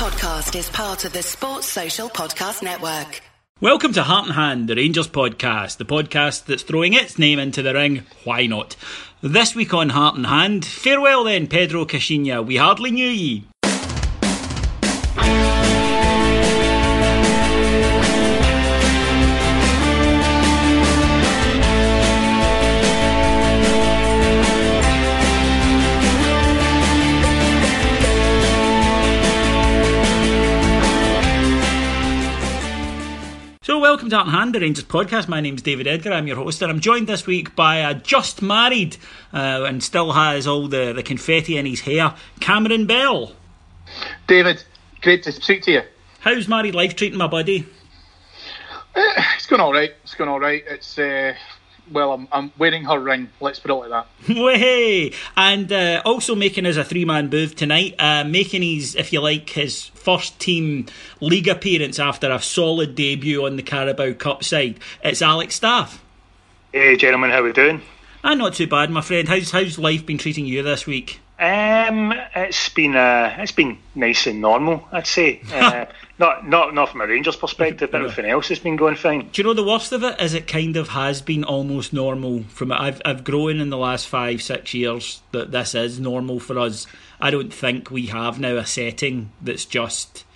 podcast is part of the Sports Social Podcast Network. Welcome to Heart and Hand, the Rangers podcast, the podcast that's throwing its name into the ring. Why not? This week on Heart and Hand, farewell then, Pedro Caixinha. We hardly knew ye. Welcome to Heart and Hand, the Rangers podcast. My name's David Edgar. I'm your host, and I'm joined this week by a just married uh, and still has all the, the confetti in his hair, Cameron Bell. David, great to speak to you. How's married life treating my buddy? Eh, It's going all right. It's going all right. It's uh, well, I'm, I'm wearing her ring. Let's put it like that. Way! And uh, also making us a three man booth tonight, uh, making his, if you like, his first team league appearance after a solid debut on the Carabao Cup side. It's Alex Staff. Hey gentlemen, how we doing? Ah, not too bad, my friend. How's how's life been treating you this week? Um, it's been uh, it's been nice and normal, I'd say. Not not not from a Rangers perspective, but everything else has been going fine. Do you know the worst of it is it kind of has been almost normal from I've I've grown in the last five six years that this is normal for us. I don't think we have now a setting that's just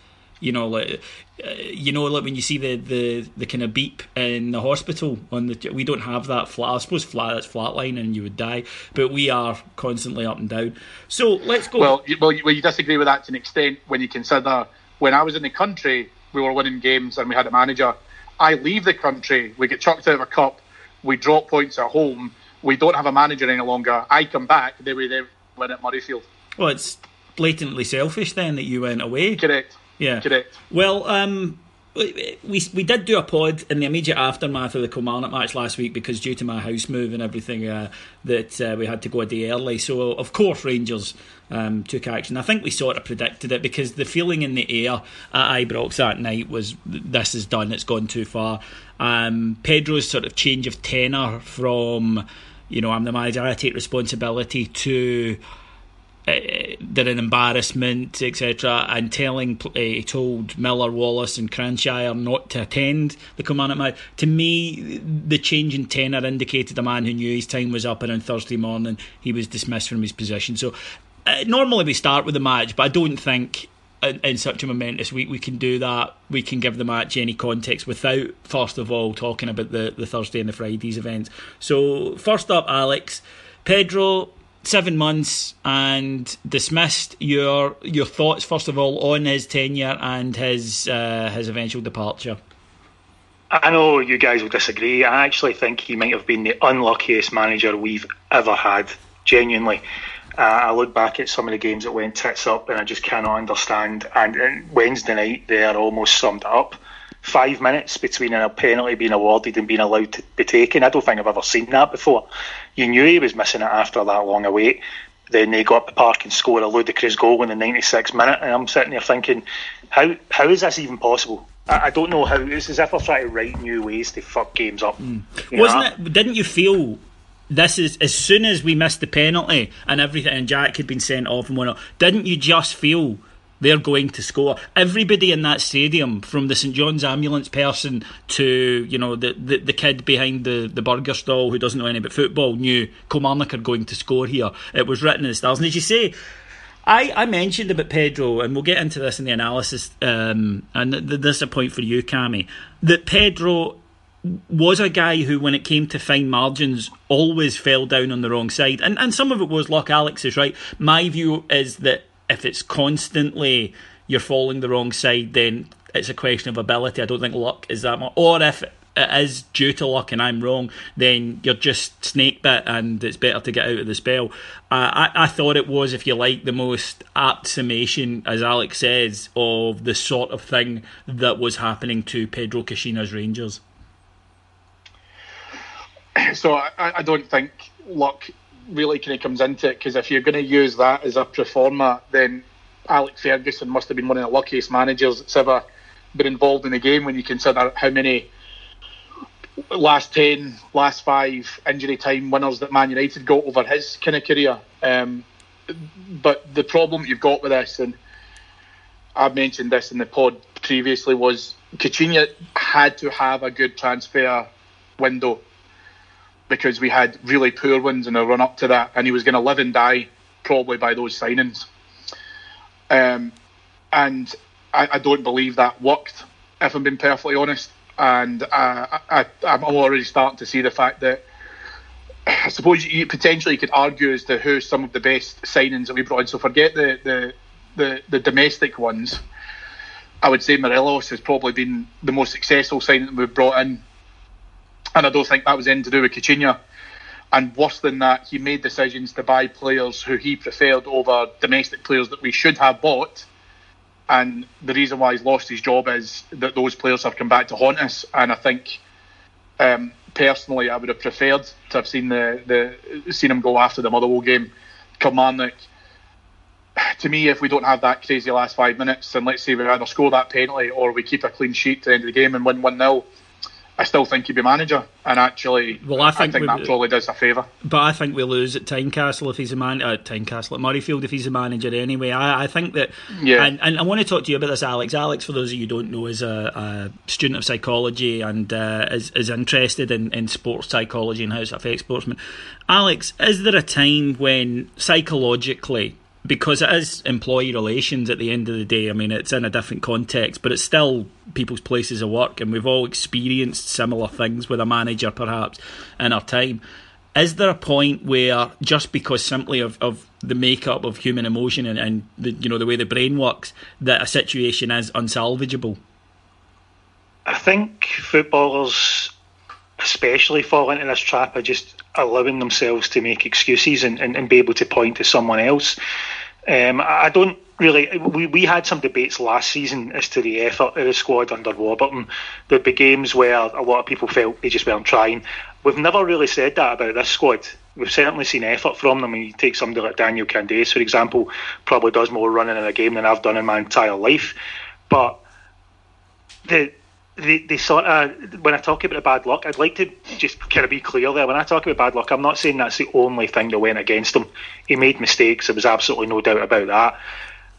you know like uh, you know like when you see the, the, the kind of beep in the hospital on the we don't have that flat I suppose flat that's flatline and you would die but we are constantly up and down so let's go Well, you, well, you, well, you disagree with that to an extent when you consider when I was in the country, we were winning games and we had a manager. I leave the country, we get chucked out of a cup, we drop points at home, we don't have a manager any longer. I come back, they were there win at Murrayfield. well it's blatantly selfish then that you went away Correct. Yeah. Correct. Well, um, we we did do a pod in the immediate aftermath of the Kilmarnock match last week because due to my house move and everything uh, that uh, we had to go a day early. So of course Rangers um, took action. I think we sort of predicted it because the feeling in the air at Ibrox that night was this is done. It's gone too far. Um, Pedro's sort of change of tenor from you know I'm the manager, I take responsibility to uh, they're an embarrassment, etc. And telling, uh, told Miller, Wallace, and Kranjčar not to attend the Kilmarnock match. To me, the change in tenor indicated a man who knew his time was up, and on Thursday morning he was dismissed from his position. So uh, normally we start with the match, but I don't think. In, in such a momentous week, we can do that. We can give the match any context without, first of all, talking about the, the Thursday and the Fridays events. So, first up, Alex, Pedro, seven months and dismissed. Your your thoughts first of all on his tenure and his uh, his eventual departure. I know you guys will disagree. I actually think he might have been the unluckiest manager we've ever had. Genuinely, uh, I look back at some of the games that went tits up, and I just cannot understand. And, and Wednesday night, they are almost summed it up. Five minutes between a penalty being awarded and being allowed to be taken. I don't think I've ever seen that before. You knew he was missing it after that long a wait. Then they got up the park and scored a ludicrous goal in the 96th minute, and I'm sitting there thinking, how how is this even possible? I, I don't know how. It's as if we're trying to write new ways to fuck games up. Hmm. Know? Wasn't it? Didn't you feel? This is as soon as we missed the penalty and everything, and Jack had been sent off and whatnot. Didn't you just feel they're going to score? Everybody in that stadium, from the St John's ambulance person to you know the, the, the kid behind the, the burger stall who doesn't know anything about football, knew Kilmarnock are going to score here. It was written in the stars, and as you say. I, I mentioned about Pedro, and we'll get into this in the analysis. Um, and th- this is a point for you, Cami, that Pedro was a guy who, when it came to fine margins, always fell down on the wrong side. And and some of it was luck. Alex is right. My view is that if it's constantly you're falling the wrong side, then it's a question of ability. I don't think luck is that much. Or if it is due to luck and I'm wrong, then you're just snake bit and it's better to get out of the spell. Uh, I, I thought it was, if you like, the most apt summation, as Alex says, of the sort of thing that was happening to Pedro Caixinha's Rangers. So I, I don't think luck really kind of comes into it because if you're going to use that as a performer, then Alex Ferguson must have been one of the luckiest managers that's ever been involved in the game when you consider how many last 10, last five injury time winners that Man United got over his kind of career. Um, but the problem you've got with this, and I've mentioned this in the pod previously, was Caixinha had to have a good transfer window because we had really poor ones in the run up to that, and he was going to live and die probably by those signings. Um, and I, I, don't believe that worked, if I'm being perfectly honest. And uh, I, am already starting to see the fact that I suppose you potentially could argue as to who some of the best signings that we brought in. So forget the the, the, the domestic ones. I would say Morelos has probably been the most successful signing that we've brought in and I don't think that was anything to do with Caixinha. And worse than that, he made decisions to buy players who he preferred over domestic players that we should have bought. And the reason why he's lost his job is that those players have come back to haunt us. And I think, um, personally, I would have preferred to have seen the, the seen him go after the Motherwell game. Kilmarnock, to me, if we don't have that crazy last five minutes, and let's say we either score that penalty or we keep a clean sheet to the end of the game and win 1 0, I still think he'd be manager, and actually, well, I think, I think that probably does a favour. But I think we lose at Tynecastle if he's a man. Uh, Tynecastle at Murrayfield if he's a manager anyway. I, I think that. Yeah. And, and, I want to talk to you about this, Alex. Alex, for those of you who don't know, is a, a student of psychology and uh, is, is interested in, in sports psychology and how it affects sportsmen. Alex, is there a time when psychologically because it is employee relations at the end of the day. I mean, it's in a different context, but it's still people's places of work, and we've all experienced similar things with a manager, perhaps, in our time. Is there a point where just because simply of, of the makeup of human emotion and, and the you know the way the brain works, that a situation is unsalvageable? I think footballers especially fall into this trap of just allowing themselves to make excuses and, and, and be able to point to someone else. Um, I don't really. We, we had some debates last season as to the effort of the squad under Warburton. There'd be games where a lot of people felt they just weren't trying. We've never really said that about this squad. We've certainly seen effort from them. When you take somebody like Daniel Candeias, for example, probably does more running in a game than I've done in my entire life. But the they, they sort of when I talk about bad luck, I'd like to just kind of be clear there. When I talk about bad luck, I'm not saying that's the only thing that went against him. He made mistakes. There was absolutely no doubt about that.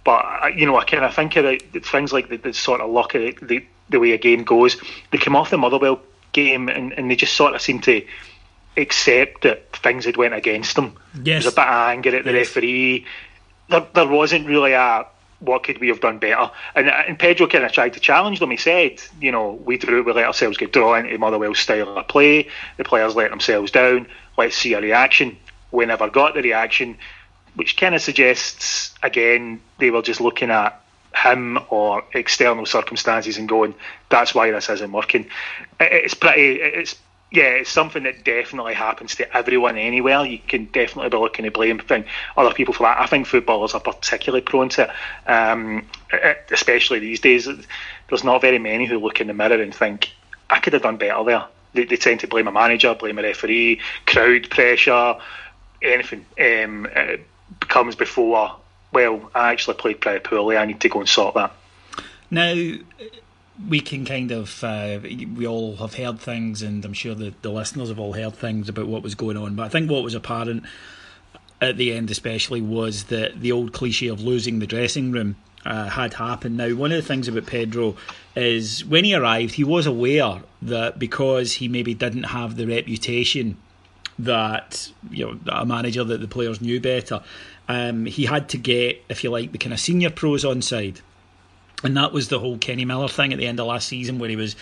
But you know, I kind of think of it, things like the, the, sort of luck, the, the, the way a game goes. They came off the Motherwell game and, and they just sort of seemed to accept that things had went against them. Yes. There was a bit of anger at the yes. referee. There, there wasn't really a what could we have done better? And, uh, and Pedro kind of tried to challenge them. He said, you know, we drew, we let ourselves get drawn into Motherwell's style of play. The players let themselves down. Let's see a reaction. We never got the reaction, which kind of suggests again they were just looking at him or external circumstances and going, that's why this isn't working. It's pretty. It's yeah, it's something that definitely happens to everyone anywhere. You can definitely be looking to blame other people for that. I think footballers are particularly prone to it, um, especially these days. There's not very many who look in the mirror and think, I could have done better there. They, they tend to blame a manager, blame a referee, crowd pressure, anything um, comes before, well, I actually played pretty poorly. I need to go and sort that. Now, we can kind of uh, we all have heard things, and I'm sure the, the listeners have all heard things about what was going on. But I think what was apparent at the end, especially, was that the old cliche of losing the dressing room uh, had happened. Now, one of the things about Pedro is when he arrived, he was aware that because he maybe didn't have the reputation that you know a manager that the players knew better, um, he had to get, if you like, the kind of senior pros on side and that was the whole Kenny Miller thing at the end of last season where he was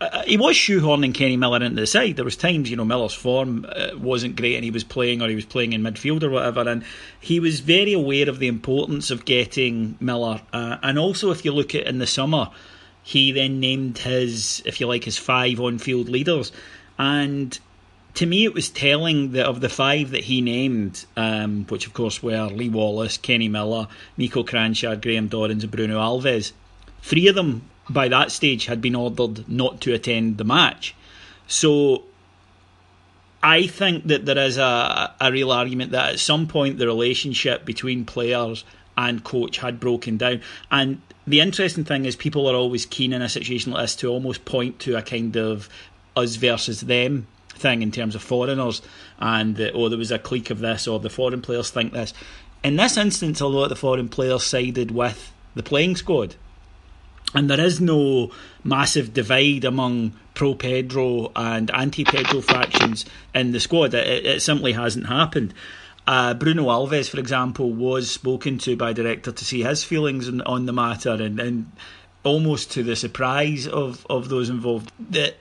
uh, he was shoehorning Kenny Miller into the side. There was times, you know, Miller's form uh, wasn't great, and he was playing, or he was playing in midfield or whatever. And he was very aware of the importance of getting Miller. Uh, and also, if you look at in the summer, he then named his, if you like, his five on-field leaders, and to me, it was telling that of the five that he named, um, which of course were Lee Wallace, Kenny Miller, Niko Kranjčar, Graham Dorrans, and Bruno Alves, three of them by that stage had been ordered not to attend the match. So I think that there is a, a real argument that at some point the relationship between players and coach had broken down. And the interesting thing is, people are always keen in a situation like this to almost point to a kind of us versus them thing in terms of foreigners and uh, oh there was a clique of this or the foreign players think this. In this instance, a lot of the foreign players sided with the playing squad. And there is no massive divide among pro Pedro and anti Pedro factions in the squad. It, it simply hasn't happened. Uh, Bruno Alves, for example, was spoken to by director to see his feelings on, on the matter, and, and almost to the surprise of, of those involved, that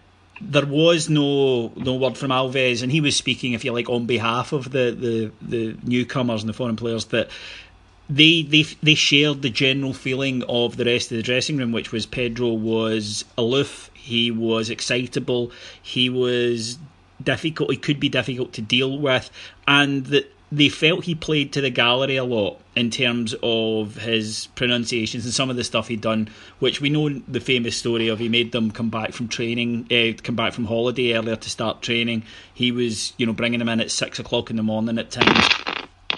there was no no word from Alves, and he was speaking, if you like, on behalf of the, the, the newcomers and the foreign players that they they they shared the general feeling of the rest of the dressing room, which was Pedro was aloof, he was excitable, he was difficult, he could be difficult to deal with, and that they felt he played to the gallery a lot in terms of his pronunciations and some of the stuff he'd done, which we know the famous story of he made them come back from training, uh, come back from holiday earlier to start training. He was, you know, bringing them in at six o'clock in the morning at times.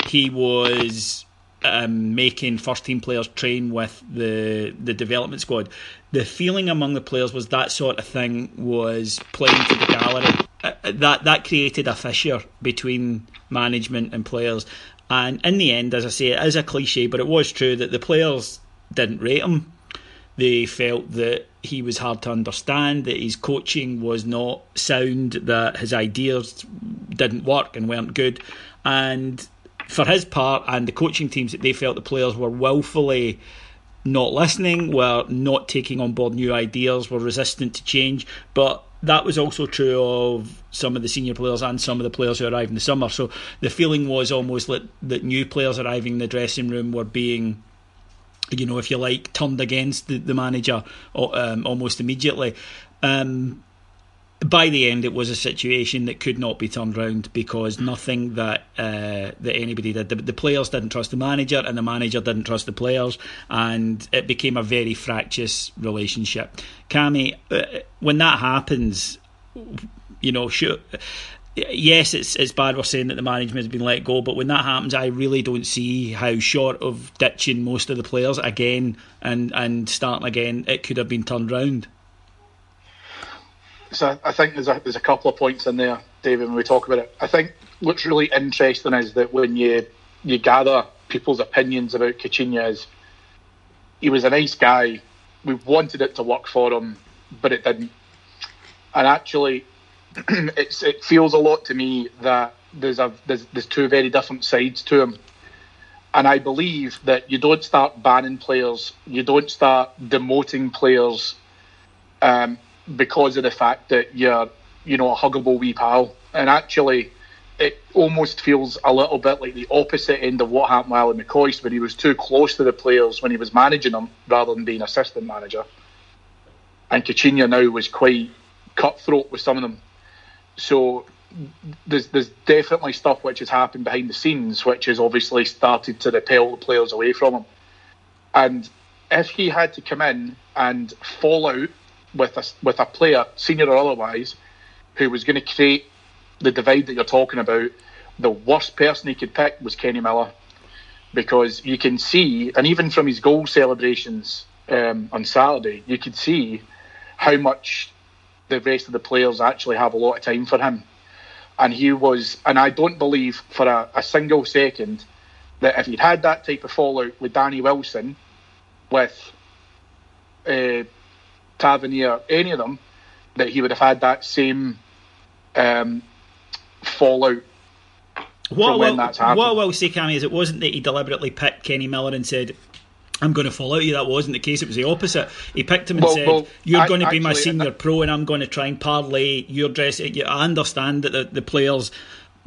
He was um, making first team players train with the the development squad. The feeling among the players was that sort of thing was playing to the gallery. Uh, that that created a fissure between management and players. And in the end, as I say, it is a cliche, but it was true that the players didn't rate him. They felt that he was hard to understand, that his coaching was not sound, that his ideas didn't work and weren't good. And for his part, and the coaching teams, that they felt the players were willfully not listening, were not taking on board new ideas, were resistant to change. But that was also true of some of the senior players and some of the players who arrived in the summer. So the feeling was almost that, that new players arriving in the dressing room were being, you know, if you like, turned against the, the manager um, almost immediately. Um, by the end, it was a situation that could not be turned around because nothing that uh, that anybody did. The, the, players didn't trust the manager, and the manager didn't trust the players, and it became a very fractious relationship. Cammy, uh, when that happens, you know, sure. Yes, it's it's bad we're saying that the management has been let go, but when that happens, I really don't see how, short of ditching most of the players again and, and starting again, it could have been turned round. So I think there's a there's a couple of points in there, David, when we talk about it. I think what's really interesting is that when you you gather people's opinions about Caixinha is he was a nice guy. We wanted it to work for him, but it didn't. And actually, it's it feels a lot to me that there's a there's, there's two very different sides to him. And I believe that you don't start banning players, you don't start demoting players um, because of the fact that you're, you know, a huggable wee pal. And actually, it almost feels a little bit like the opposite end of what happened with Alan McCoist, when he was too close to the players when he was managing them rather than being assistant manager. And Caixinha now was quite cutthroat with some of them. So there's there's definitely stuff which has happened behind the scenes, which has obviously started to repel the players away from him. And if he had to come in and fall out with a with a player, senior or otherwise, who was going to create the divide that you're talking about, the worst person he could pick was Kenny Miller, because you can see, and even from his goal celebrations um, on Saturday, you could see how much the rest of the players actually have a lot of time for him. And he was, and I don't believe for a, a single second that if he'd had that type of fallout with Danny Wilson, with uh, Tavernier, any of them, that he would have had that same um, fallout what will, what I will say, Cammy, is it wasn't that he deliberately picked Kenny Miller and said, I'm going to fall out you. That wasn't the case. It was the opposite. He picked him and well, said, well, "You're I, going to be my senior pro, and I'm going to try and parlay your dress." I understand that the, the players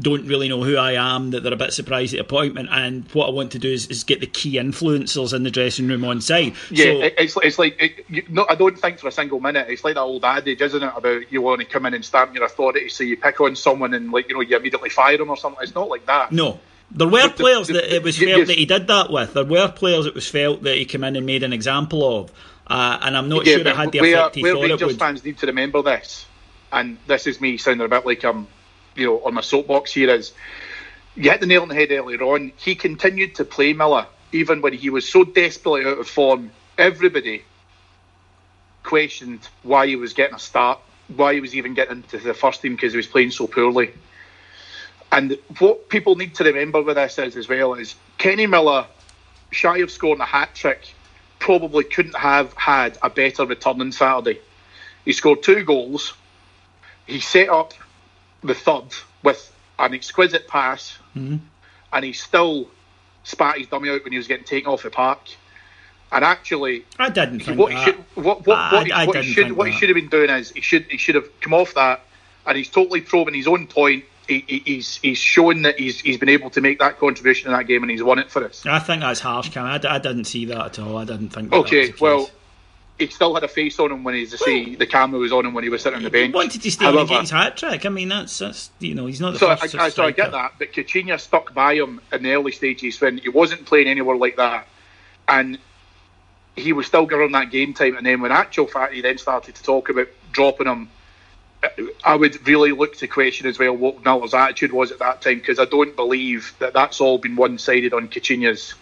don't really know who I am, that they're a bit surprised at the appointment, and what I want to do is, is get the key influencers in the dressing room on side. Yeah, so, it's, it's like, it, you, no, I don't think for a single minute, it's like that old adage, isn't it, about you want to come in and stamp your authority, so you pick on someone and, like, you know, you immediately fire them or something. It's not like that. No. There were players that it was felt that he did that with. There were players it was felt that he came in and made an example of. Uh, and I'm not yeah, sure it had the where, effect he where thought Rangers it would. fans need to remember this, and this is me sounding a bit like I'm, you know, on my soapbox here is you hit the nail on the head earlier on. He continued to play Miller even when he was so desperately out of form. Everybody questioned why he was getting a start, why he was even getting into the first team because he was playing so poorly. And what people need to remember with this is as well is Kenny Miller, shy of scoring a hat trick, probably couldn't have had a better return on Saturday. He scored two goals. He set up the third with an exquisite pass, mm-hmm. and he still spat his dummy out when he was getting taken off the park. And actually, I didn't think what that. He should, what what, I, what, I what he should what he should have been doing is he should he should have come off that, and he's totally proven his own point. He, he, he's he's shown that he's he's been able to make that contribution in that game, and he's won it for us. I think that's harsh, Cam. I, I didn't see that at all. I didn't think. That okay, well, he still had a face on him when he's to see the camera was on him when he was sitting on the bench. He wanted to stay However, and get his hat trick. I mean, that's that's you know he's not the so first. I, I, so I get that, but Caixinha stuck by him in the early stages when he wasn't playing anywhere like that, and he was still given that game time. And then when actual fact he then started to talk about dropping him, I would really look to question as well what Miller's attitude was at that time because I don't believe that that's all been one sided on Caixinha's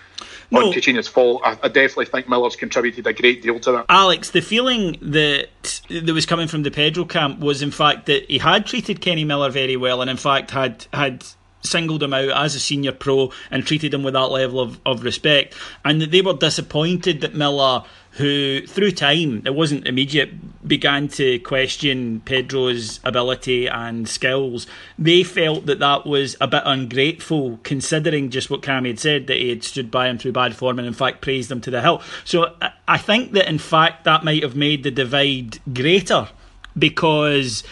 no. on Caixinha's fault. I, I, definitely think Miller's contributed a great deal to that. Alex, the feeling that that was coming from the Pedro camp was in fact that he had treated Kenny Miller very well, and in fact had had singled him out as a senior pro and treated him with that level of, of respect, and that they were disappointed that Miller who, through time, it wasn't immediate, began to question Pedro's ability and skills. They felt that that was a bit ungrateful, considering just what Cammy had said, that he had stood by him through bad form and, in fact, praised him to the hilt. So I think that, in fact, that might have made the divide greater because.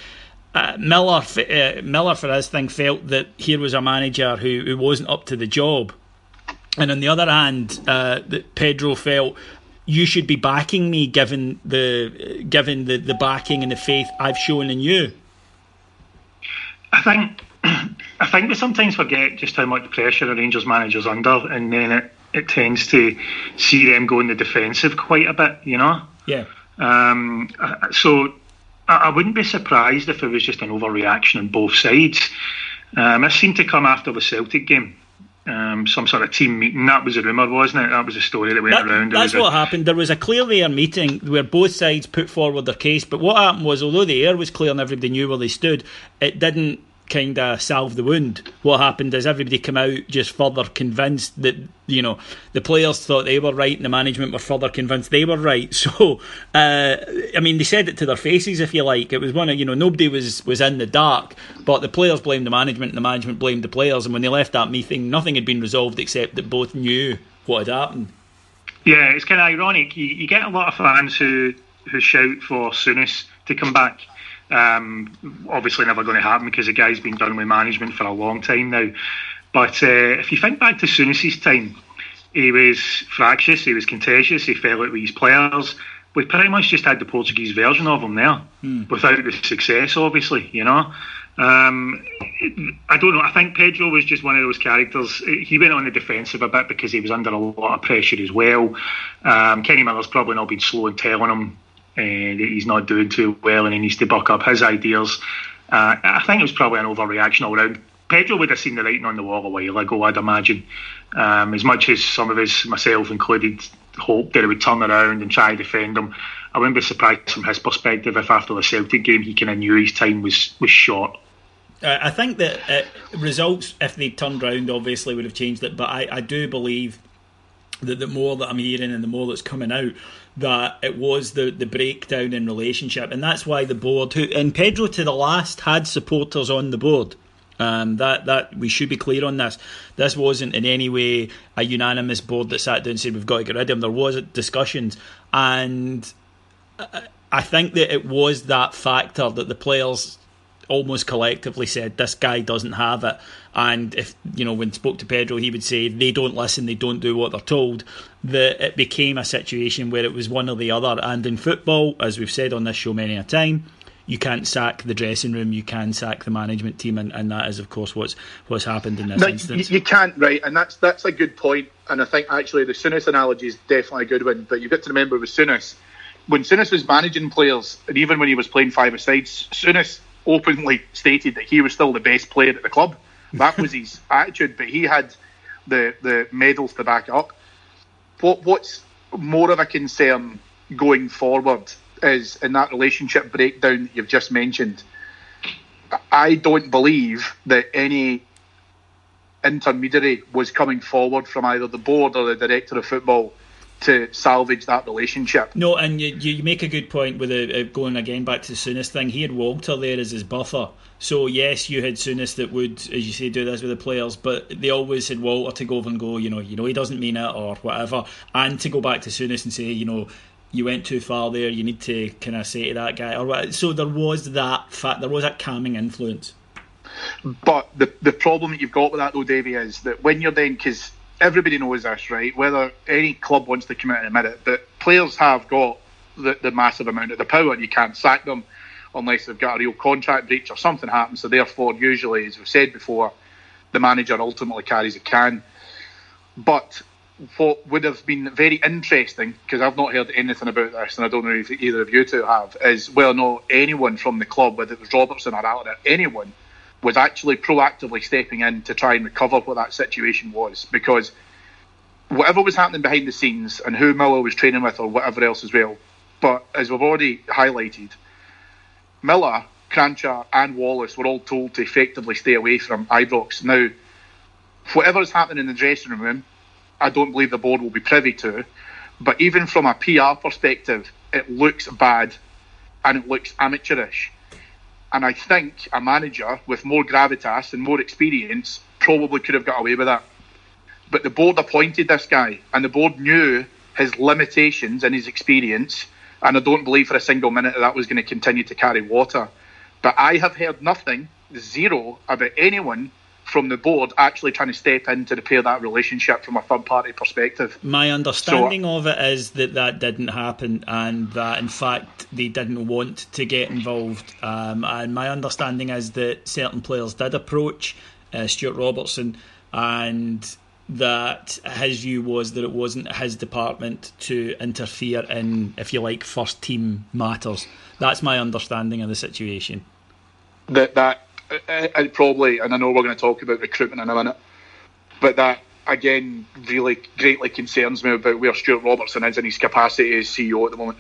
Uh, Miller, uh, Miller, for his thing, felt that here was a manager who, who wasn't up to the job, and on the other hand, uh, that Pedro felt you should be backing me given the given the, the backing and the faith I've shown in you. I think I think we sometimes forget just how much pressure a Rangers manager's under, and then it, it tends to see them go in the defensive quite a bit, you know. Yeah. Um, so I wouldn't be surprised if it was just an overreaction on both sides. Um, it seemed to come after the Celtic game um, some sort of team meeting. That was a rumour, wasn't it? That was a story that went that, around. That's what a... happened. There was a clear air meeting where both sides put forward their case, but what happened was, although the air was clear and everybody knew where they stood, it didn't kind of salve the wound. What happened is everybody came out just further convinced that you know the players thought they were right and the management were further convinced they were right. So uh, I mean, they said it to their faces, if you like. It was one of you know nobody was was in the dark, but the players blamed the management and the management blamed the players. And when they left that meeting, nothing had been resolved except that both knew what had happened. Yeah, it's kind of ironic. You, you get a lot of fans who who shout for Souness to come back um, obviously, never going to happen because the guy's been done with management for a long time now. But uh, if you think back to Souness's time, he was fractious, he was contentious, he fell out with his players. We pretty much just had the Portuguese version of him there, hmm. without the success, obviously, you know. Um, I don't know. I think Pedro was just one of those characters. He went on the defensive a bit because he was under a lot of pressure as well. Um, Kenny Miller's probably not been slow in telling him and he's not doing too well and he needs to buck up his ideas. Uh, I think it was probably an overreaction all round. Pedro would have seen the writing on the wall a while ago, I'd imagine. Um, as much as some of us, myself included, hoped that he would turn around and try to defend him, I wouldn't be surprised from his perspective if after the Celtic game he kind of knew his time was, was short. I think that uh, results, if they turned round, obviously would have changed it. But I, I do believe that the more that I'm hearing and the more that's coming out, that it was the, the breakdown in relationship, and that's why the board, who and Pedro to the last had supporters on the board. Um, that that we should be clear on this. This wasn't in any way a unanimous board that sat down and said we've got to get rid of him. There was discussions, and I think that it was that factor that the players almost collectively said this guy doesn't have it. And if you know, when spoke to Pedro, he would say they don't listen, they don't do what they're told. That it became a situation where it was one or the other. And in football, as we've said on this show many a time, you can't sack the dressing room, you can sack the management team, and, and that is, of course, what's what's happened in this no, instance. You, you can't, right? And that's that's a good point. And I think actually the Souness analogy is definitely a good one. But you've got to remember with Souness, when Souness was managing players, and even when he was playing five sides, Souness openly stated that he was still the best player at the club. That was his attitude, but he had the the medals to back up. What what's more of a concern going forward is in that relationship breakdown that you've just mentioned. I don't believe that any intermediary was coming forward from either the board or the director of football to salvage that relationship. No, and you, you make a good point with the, uh, going again back to the Souness thing. He had Walter there as his buffer. So yes, you had Souness that would, as you say, do this with the players, but they always had Walter to go over and go, you know, you know he doesn't mean it or whatever, and to go back to Souness and say, you know, you went too far there. You need to kind of say to that guy or what. So there was that fact. There was that calming influence. But the the problem that you've got with that though, Davey, is that when you're then because everybody knows this, right? Whether any club wants to come out and admit it, that players have got the, the massive amount of the power, and you can't sack them unless they've got a real contract breach or something happens. So therefore, usually, as we've said before, the manager ultimately carries a can. But what would have been very interesting, because I've not heard anything about this, and I don't know if either of you two have, is well, no, anyone from the club, whether it was Robertson or Allen, anyone, was actually proactively stepping in to try and recover what that situation was. Because whatever was happening behind the scenes and who Miller was training with or whatever else as well, but as we've already highlighted, Miller, Kranjcar, and Wallace were all told to effectively stay away from Ibrox. Now, whatever is happening in the dressing room, I don't believe the board will be privy to. But even from a PR perspective, it looks bad and it looks amateurish. And I think a manager with more gravitas and more experience probably could have got away with that. But the board appointed this guy, and the board knew his limitations and his experience. And I don't believe for a single minute that, that was going to continue to carry water. But I have heard nothing, zero, about anyone from the board actually trying to step in to repair that relationship from a third party perspective. My understanding so, of it is that that didn't happen and that in fact they didn't want to get involved. Um, and my understanding is that certain players did approach uh, Stuart Robertson and that his view was that it wasn't his department to interfere in, if you like, first team matters. That's my understanding of the situation. That that I, probably, and I know we're going to talk about recruitment in a minute, but that again really greatly concerns me about where Stuart Robertson is in his capacity as CEO at the moment.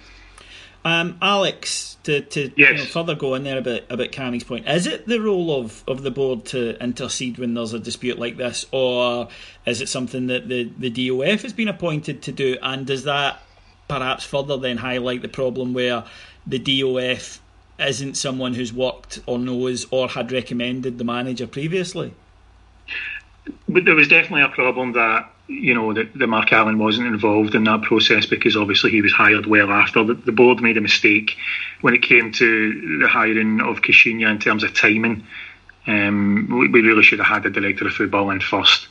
Um, Alex, to, to yes. you know, further go in there about about Cammy's point, is it the role of, of the board to intercede when there's a dispute like this, or is it something that the, the DOF has been appointed to do? And does that perhaps further then highlight the problem where the DOF isn't someone who's worked or knows or had recommended the manager previously. But there was definitely a problem that you know that, that Mark Allen wasn't involved in that process because obviously he was hired well after. The, the board made a mistake when it came to the hiring of Caixinha in terms of timing. Um, we, we really should have had the director of football in first.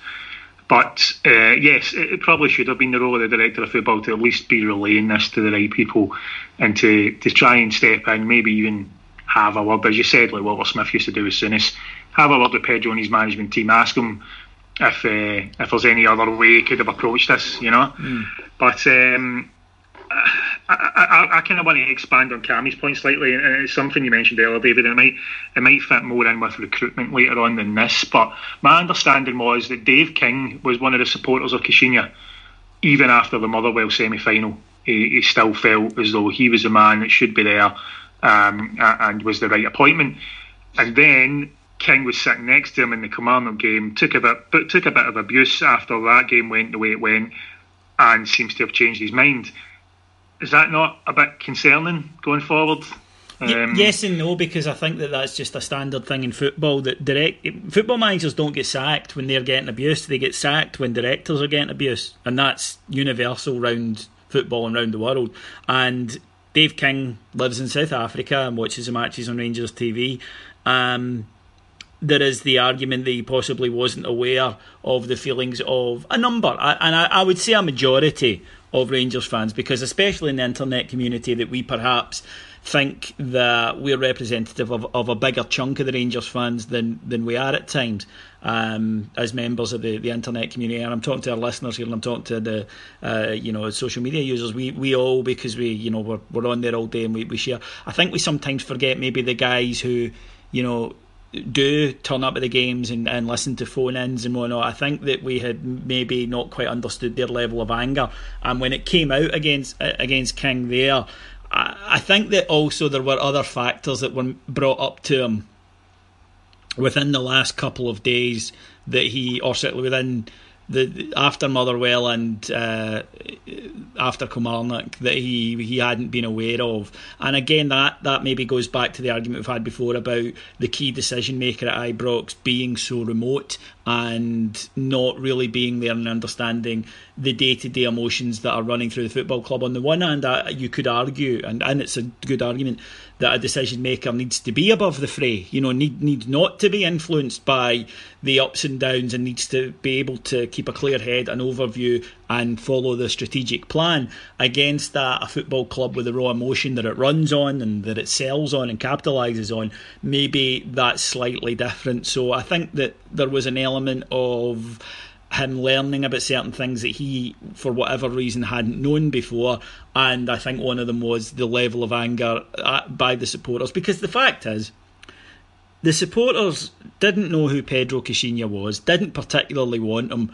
But uh, yes, it probably should have been the role of the director of football to at least be relaying this to the right people and to, to try and step in, maybe even have a word, as you said, like Walter Smith used to do as soon as have a word with Pedro and his management team, ask him if uh, if there's any other way he could have approached this, you know. Mm. But um, I, I, I kind of want to expand on Cammy's point slightly, and it's something you mentioned earlier, David. It might it might fit more in with recruitment later on than this. But my understanding was that Dave King was one of the supporters of Caixinha, even after the Motherwell semi-final. He, he still felt as though he was the man that should be there, um, and was the right appointment. And then King was sitting next to him in the Kilmarnock game, took a bit, but took a bit of abuse after that game went the way it went, and seems to have changed his mind is that not a bit concerning going forward? Um, yes and no, because I think that that's just a standard thing in football. That direct football managers don't get sacked when they're getting abused; they get sacked when directors are getting abused, and that's universal round football and round the world. And Dave King lives in South Africa and watches the matches on Rangers TV. Um, there is the argument that he possibly wasn't aware of the feelings of a number, and I, would say a majority of Rangers fans because, especially in the internet community, that we perhaps think that we're representative of, of a bigger chunk of the Rangers fans than, than we are at times um, as members of the, the internet community. And I'm talking to our listeners here, and I'm talking to the uh, you know social media users. We we all because we you know we're we're on there all day and we, we share. I think we sometimes forget maybe the guys who you know do turn up at the games and, and listen to phone ins and whatnot. I think that we had maybe not quite understood their level of anger. And when it came out against against King there, I, I think that also there were other factors that were brought up to him within the last couple of days that he, or certainly within the after Motherwell and uh, after Kilmarnock that he he hadn't been aware of. And again, that that maybe goes back to the argument we've had before about the key decision maker at Ibrox being so remote and not really being there and understanding the day to day emotions that are running through the football club. On the one hand, you could argue, and, and it's a good argument, that a decision maker needs to be above the fray, you know, need, needs not to be influenced by the ups and downs and needs to be able to keep a clear head, an overview, and follow the strategic plan. Against that, a football club with the raw emotion that it runs on and that it sells on and capitalises on, maybe that's slightly different. So I think that there was an element of him learning about certain things that he, for whatever reason, hadn't known before. And I think one of them was the level of anger uh, by the supporters. Because the fact is, the supporters didn't know who Pedro Caixinha was, didn't particularly want him,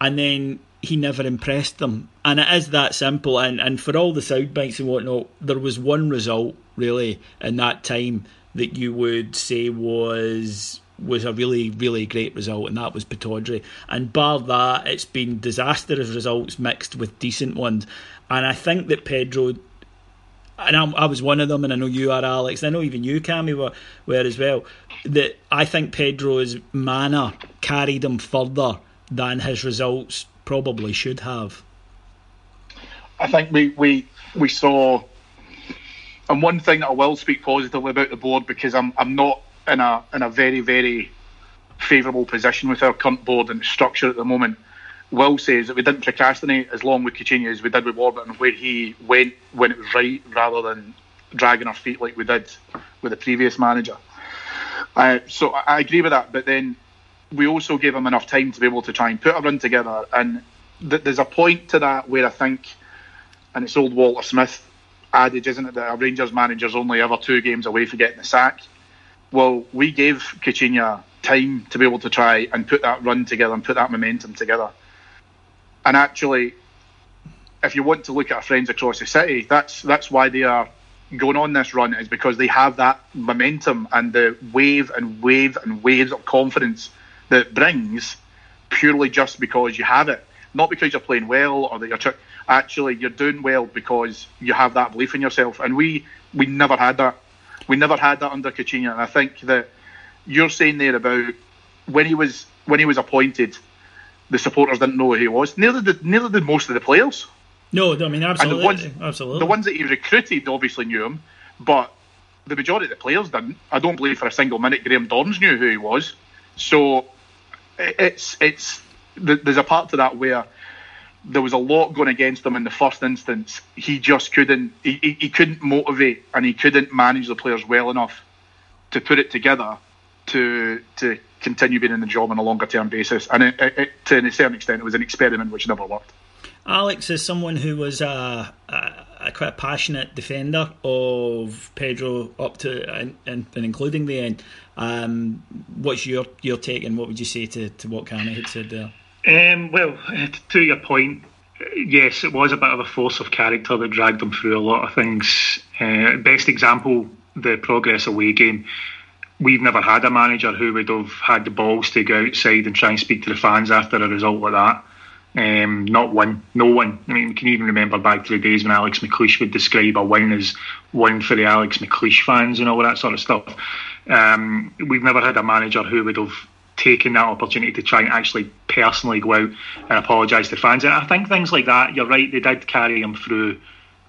and then he never impressed them. And it is that simple. And, and for all the sound bites and whatnot, there was one result, really, in that time that you would say was was a really, really great result, and that was Pittodrie. And bar that, it's been disastrous results mixed with decent ones. And I think that Pedro, and I, I was one of them, and I know you are, Alex, I know even you, Cammy, were, were as well, that I think Pedro's manner carried him further than his results probably should have. I think we, we, we saw. And one thing that I will speak positively about the board because I'm I'm not in a in a very very favourable position with our current board and structure at the moment. Will says that we didn't procrastinate as long with Caixinha as we did with Warburton, where he went when it was right rather than dragging our feet like we did with the previous manager. Uh, so I agree with that, but then we also gave him enough time to be able to try and put a run together. And th- there's a point to that where I think, and it's old Walter Smith adage, isn't it, that a Rangers manager's only ever two games away from getting the sack. Well, we gave Caixinha time to be able to try and put that run together and put that momentum together. And actually, if you want to look at our friends across the city, that's that's why they are going on this run is because they have that momentum and the wave and wave and waves of confidence that brings purely just because you have it, not because you're playing well or that you're actually you're doing well because you have that belief in yourself. And we we never had that. We never had that under Caixinha, and I think that you're saying there about when he was when he was appointed, the supporters didn't know who he was. Neither did neither did most of the players. No, I mean absolutely. And the ones, absolutely. The ones that he recruited obviously knew him, but the majority of the players didn't. I don't believe for a single minute Graham Dorrans knew who he was. So it's it's there's a part to that where there was a lot going against him in the first instance. He just couldn't he, he, he couldn't motivate and he couldn't manage the players well enough to put it together to to continue being in the job on a longer term basis. And it, it, it, to a certain extent, it was an experiment which never worked. Alex is someone who was a, a, a quite a passionate defender of Pedro up to and, and, including the end. Um, what's your your take and what would you say to, to what Cammy had said there? Um, well, to your point, yes, it was a bit of a force of character that dragged them through a lot of things. Uh, best example, the Progrès away game. We've never had a manager who would have had the balls to go outside and try and speak to the fans after a result like that. Um, not one, no one. I mean, we can even remember back to the days when Alex McLeish would describe a win as one for the Alex McLeish fans and all that sort of stuff. Um, we've never had a manager who would have taken that opportunity to try and actually personally go out and apologise to fans. And I think things like that, you're right, they did carry him through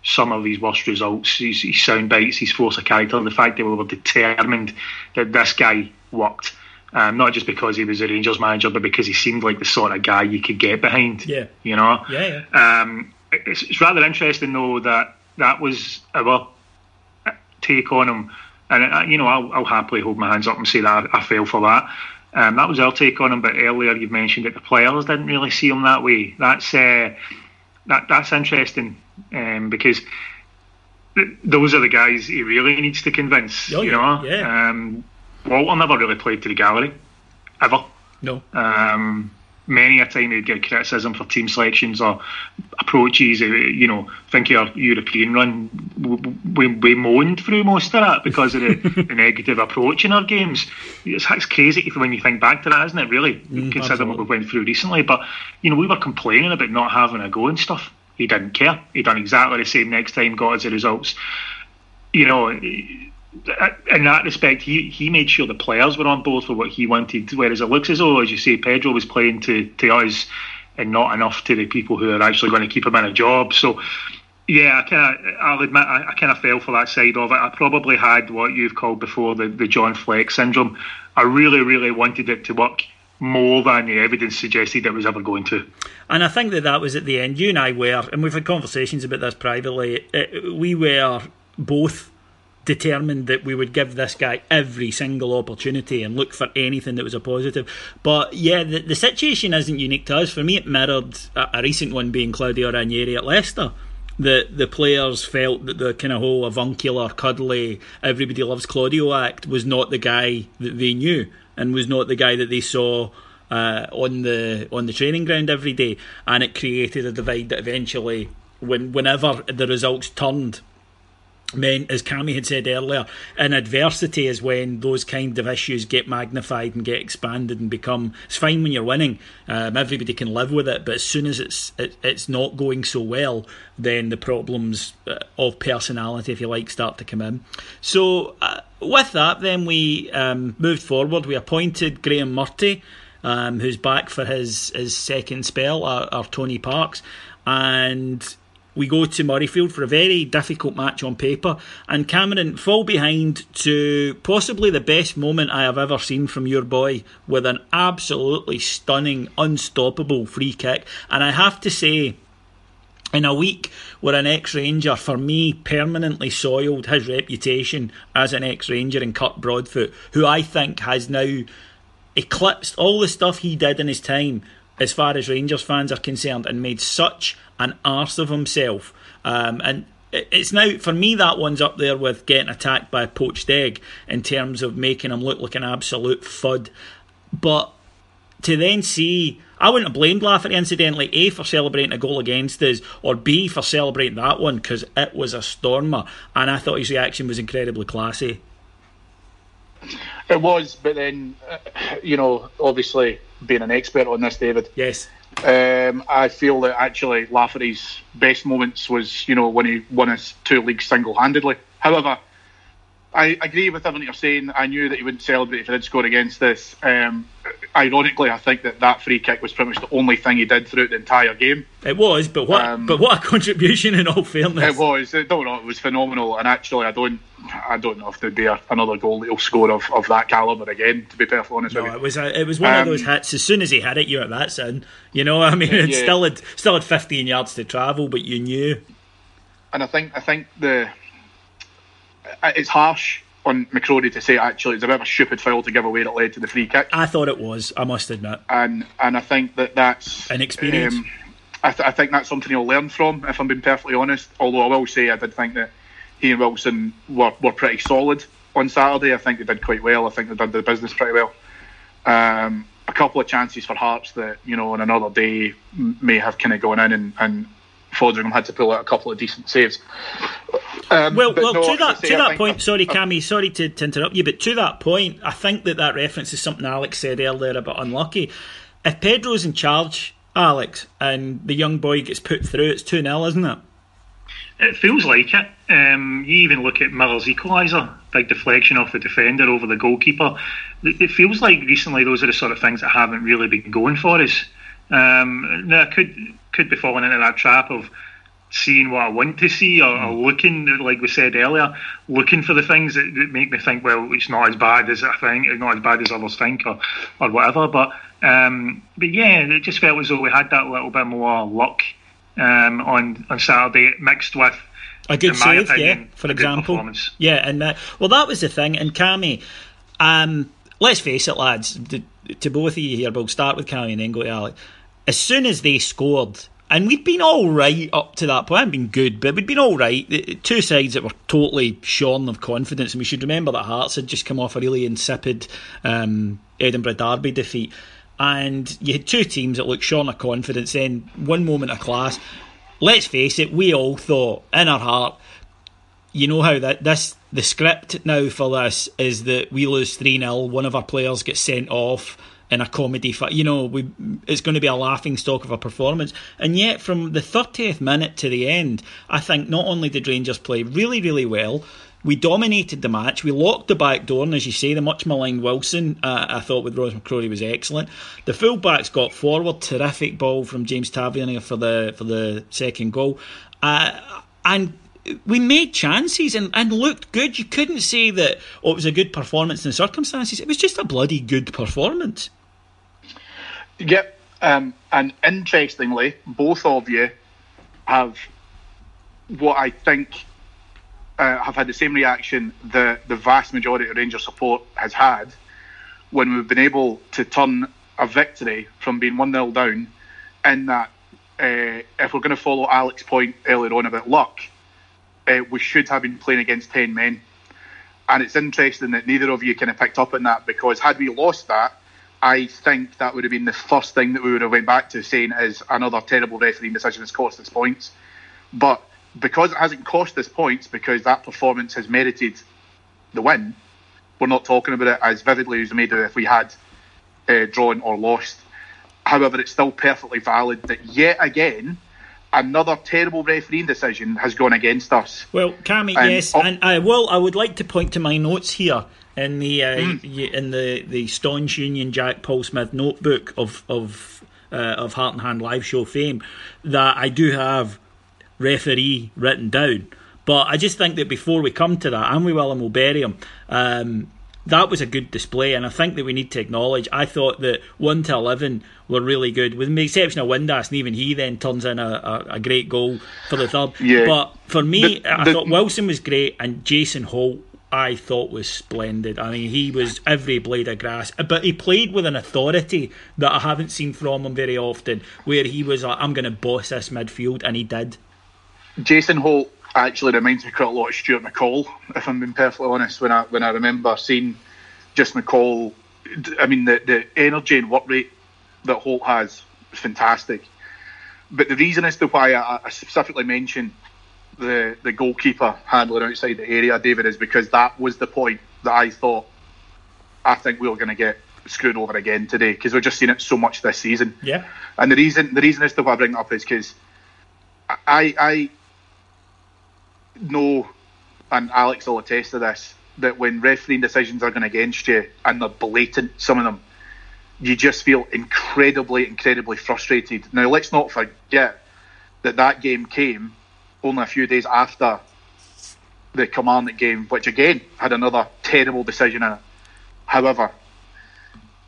some of his worst results, his, his sound bites, his force of character, the fact that we were determined that this guy worked. Um, not just because he was a Rangers manager, but because he seemed like the sort of guy you could get behind. Yeah. You know? Yeah, yeah. Um, it's, it's rather interesting, though, that that was our take on him. And, uh, you know, I'll, I'll, happily hold my hands up and say that I, I fell for that. Um, that was our take on him, but earlier you mentioned that the players didn't really see him that way. That's uh, that that's interesting um, because those are the guys he really needs to convince. Oh, you yeah, know, yeah. Um, Walter never really played to the gallery, ever. No. Um, many a time he'd get criticism for team selections or approaches. Uh, you know, think of our European run, we, we moaned through most of that because of the, the negative approach in our games. It's, it's, crazy when you think back to that, isn't it? Really, mm, considering absolutely. what we went through recently. But you know, we were complaining about not having a go and stuff. He didn't care. He done exactly the same next time, got us the results. You know in that respect, he, he made sure the players were on board for what he wanted. Whereas it looks as though, as you say, Pedro was playing to, to us and not enough to the people who are actually going to keep him in a job. So, yeah, I kind of, I'll admit, I, I kind of fell for that side of it. I probably had what you've called before the, the John Fleck syndrome. I really, really wanted it to work more than the evidence suggested it was ever going to. And I think that that was at the end. You and I were, and we've had conversations about this privately. It, we were both determined that we would give this guy every single opportunity and look for anything that was a positive. But yeah, the, the situation isn't unique to us. For me, it mirrored a, a recent one being Claudio Ranieri at Leicester. The the players felt that the kind of whole avuncular, cuddly, everybody loves Claudio act was not the guy that they knew and was not the guy that they saw uh, on the on the training ground every day, and it created a divide that eventually, when whenever the results turned meant, as Cammy had said earlier, in adversity is when those kind of issues get magnified and get expanded and become. It's fine when you're winning, um, everybody can live with it, but as soon as it's it, it's not going so well, then the problems uh, of personality, if you like, start to come in. So uh, with that, then we um, moved forward. We appointed Graeme Murty. Um, who's back for his, his second spell, our, our Tony Parkes, and we go to Murrayfield for a very difficult match on paper, and Cameron fall behind to possibly the best moment I have ever seen from your boy with an absolutely stunning, unstoppable free kick. And I have to say, in a week where an ex Ranger, for me, permanently soiled his reputation as an ex Ranger in Kirk Broadfoot, who I think has now eclipsed all the stuff he did in his time as far as Rangers fans are concerned and made such an arse of himself. Um, and it's now for me that one's up there with getting attacked by a poached egg in terms of making him look like an absolute fud. But to then see, I wouldn't have blamed Lafferty incidentally, A for celebrating a goal against us, or B for celebrating that one because it was a stormer, and I thought his reaction was incredibly classy. It was, but then, uh, you know, obviously being an expert on this, David. Yes. Um, I feel that actually Lafferty's best moments was, you know, when he won his two leagues single-handedly. However, I agree with everything you're saying. I knew that he wouldn't celebrate if he did score against this. Um, ironically, I think that that free kick was pretty much the only thing he did throughout the entire game. It was, but what? Um, but what a contribution! In all fairness, it was. I don't know. It was phenomenal. And actually, I don't. I don't know if there'd be a, another goal that he'll score of, of that calibre again. To be perfectly honest no, with you, it was a, it was one um, of those hits. As soon as he had it, you were that's in. You know, I mean, it yeah. still had still had 15 yards to travel, but you knew. And I think I think the it's harsh on McCrorie to say actually it's a bit of a stupid foul to give away that led to the free kick. I thought it was. I must admit. And and I think that that's inexperience. Um, I, th- I think that's something he'll learn from. If I'm being perfectly honest, although I will say I did think that he and Wilson were, were pretty solid on Saturday. I think they did quite well. I think they did the business pretty well. Um, a couple of chances for Hearts that you know on another day may have kind of gone in and, and Foderingham had to pull out a couple of decent saves. Um, well, well, no, to that say, to that point, sorry, Cammy, sorry to, to interrupt you, but to that point, I think that that reference is something Alex said earlier about unlucky. If Pedro's in charge, Alex, and the young boy gets put through, it's 2 0, isn't it? It feels like it. Um, you even look at Miller's equaliser, big deflection off the defender over the goalkeeper. It feels like recently those are the sort of things that haven't really been going for us. Um, now, I could could be falling into that trap of seeing what I want to see or, or, looking, like we said earlier, looking for the things that, that, make me think, well, it's not as bad as I think, it's not as bad as others think, or, or whatever. But um, but yeah, it just felt as though we had that little bit more luck um, on on Saturday, mixed with a good save, opinion, yeah, for example. Yeah, and uh, well, that was the thing. And Cammy, um, let's face it, lads. To, to both of you here, we'll start with Cammy and then go to Alex. As soon as they scored, and we'd been all right up to that point. I hadn't been good, but we'd been all right. Two sides that were totally shorn of confidence, and we should remember that Hearts had just come off a really insipid um, Edinburgh Derby defeat. and you had two teams that looked shorn of confidence. Then one moment of class. Let's face it, we all thought in our heart, you know how that this the script now for this is that we lose three 0 one of our players gets sent off in a comedy. Fi- you know, we it's going to be a laughing stock of a performance. And yet, from the 30th minute to the end, I think not only did Rangers play really, really well, we dominated the match. We locked the back door, and as you say, the much maligned Wilson, uh, I thought with Ross McCrorie was excellent. The fullbacks got forward, terrific ball from James Tavernier for the for the second goal, uh, and we made chances and, and looked good. You couldn't say that oh, it was a good performance in the circumstances. It was just a bloody good performance. Yep. Um, and interestingly, both of you have what I think uh, have had the same reaction that the vast majority of Ranger support has had when we've been able to turn a victory from being 1 0 down. In that, uh, if we're going to follow Alex's point earlier on about luck, uh, we should have been playing against 10 men. And it's interesting that neither of you kind of picked up on that because had we lost that, I think that would have been the first thing that we would have went back to saying is another terrible refereeing decision has cost us points. But because it hasn't cost us points, because that performance has merited the win, we're not talking about it as vividly as we may do if we had uh, drawn or lost. However, it's still perfectly valid that yet again another terrible refereeing decision has gone against us. Well, Cammy, yes, oh, and I will. I would like to point to my notes here in the uh, mm. in the the staunch Union Jack Paul Smith notebook of of uh, of Heart and Hand live show fame that I do have referee written down. But I just think that before we come to that, and we will and we'll bury him. Um, that was a good display, and I think that we need to acknowledge. I thought that one to eleven were really good, with the exception of Windass, and even he then turns in a, a, a great goal for the third. Yeah. But for me, the, I thought Wilson was great, and Jason Holt I thought was splendid. I mean, he was every blade of grass, but he played with an authority that I haven't seen from him very often, where he was like, I'm going to boss this midfield, and he did. Jason Holt actually reminds me quite a lot of Stuart McCall, if I'm being perfectly honest, when I, when I remember seeing just McCall. I mean, the, the energy and work rate that Holt has is fantastic. But the reason as to why I, I specifically mentioned the the goalkeeper handling outside the area, David, is because that was the point that I thought I think we were going to get screwed over again today because we've just seen it so much this season. Yeah. And the reason the reason as to why I bring it up is because I I know, and Alex will attest to this, that when refereeing decisions are going against you and they're blatant, some of them, you just feel incredibly, incredibly frustrated. Now let's not forget that that game came only a few days after the Kilmarnock game, which again had another terrible decision in it. However,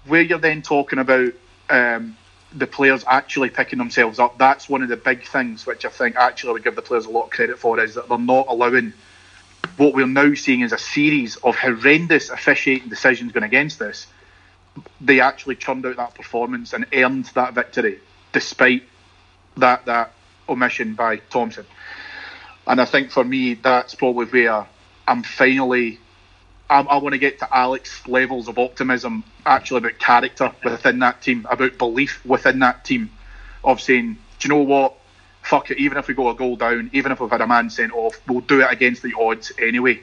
where you're then talking about um, the players actually picking themselves up, that's one of the big things which I think actually would give the players a lot of credit for is that they're not allowing what we're now seeing is a series of horrendous officiating decisions going against this. They actually churned out that performance and earned that victory despite that that omission by Thomson. And I think for me, that's probably where I'm finally. I'm, i want to get to Alex levels of optimism, actually about character within that team, about belief within that team, of saying, do you know what? Fuck it. Even if we go a goal down, even if we've had a man sent off, we'll do it against the odds anyway.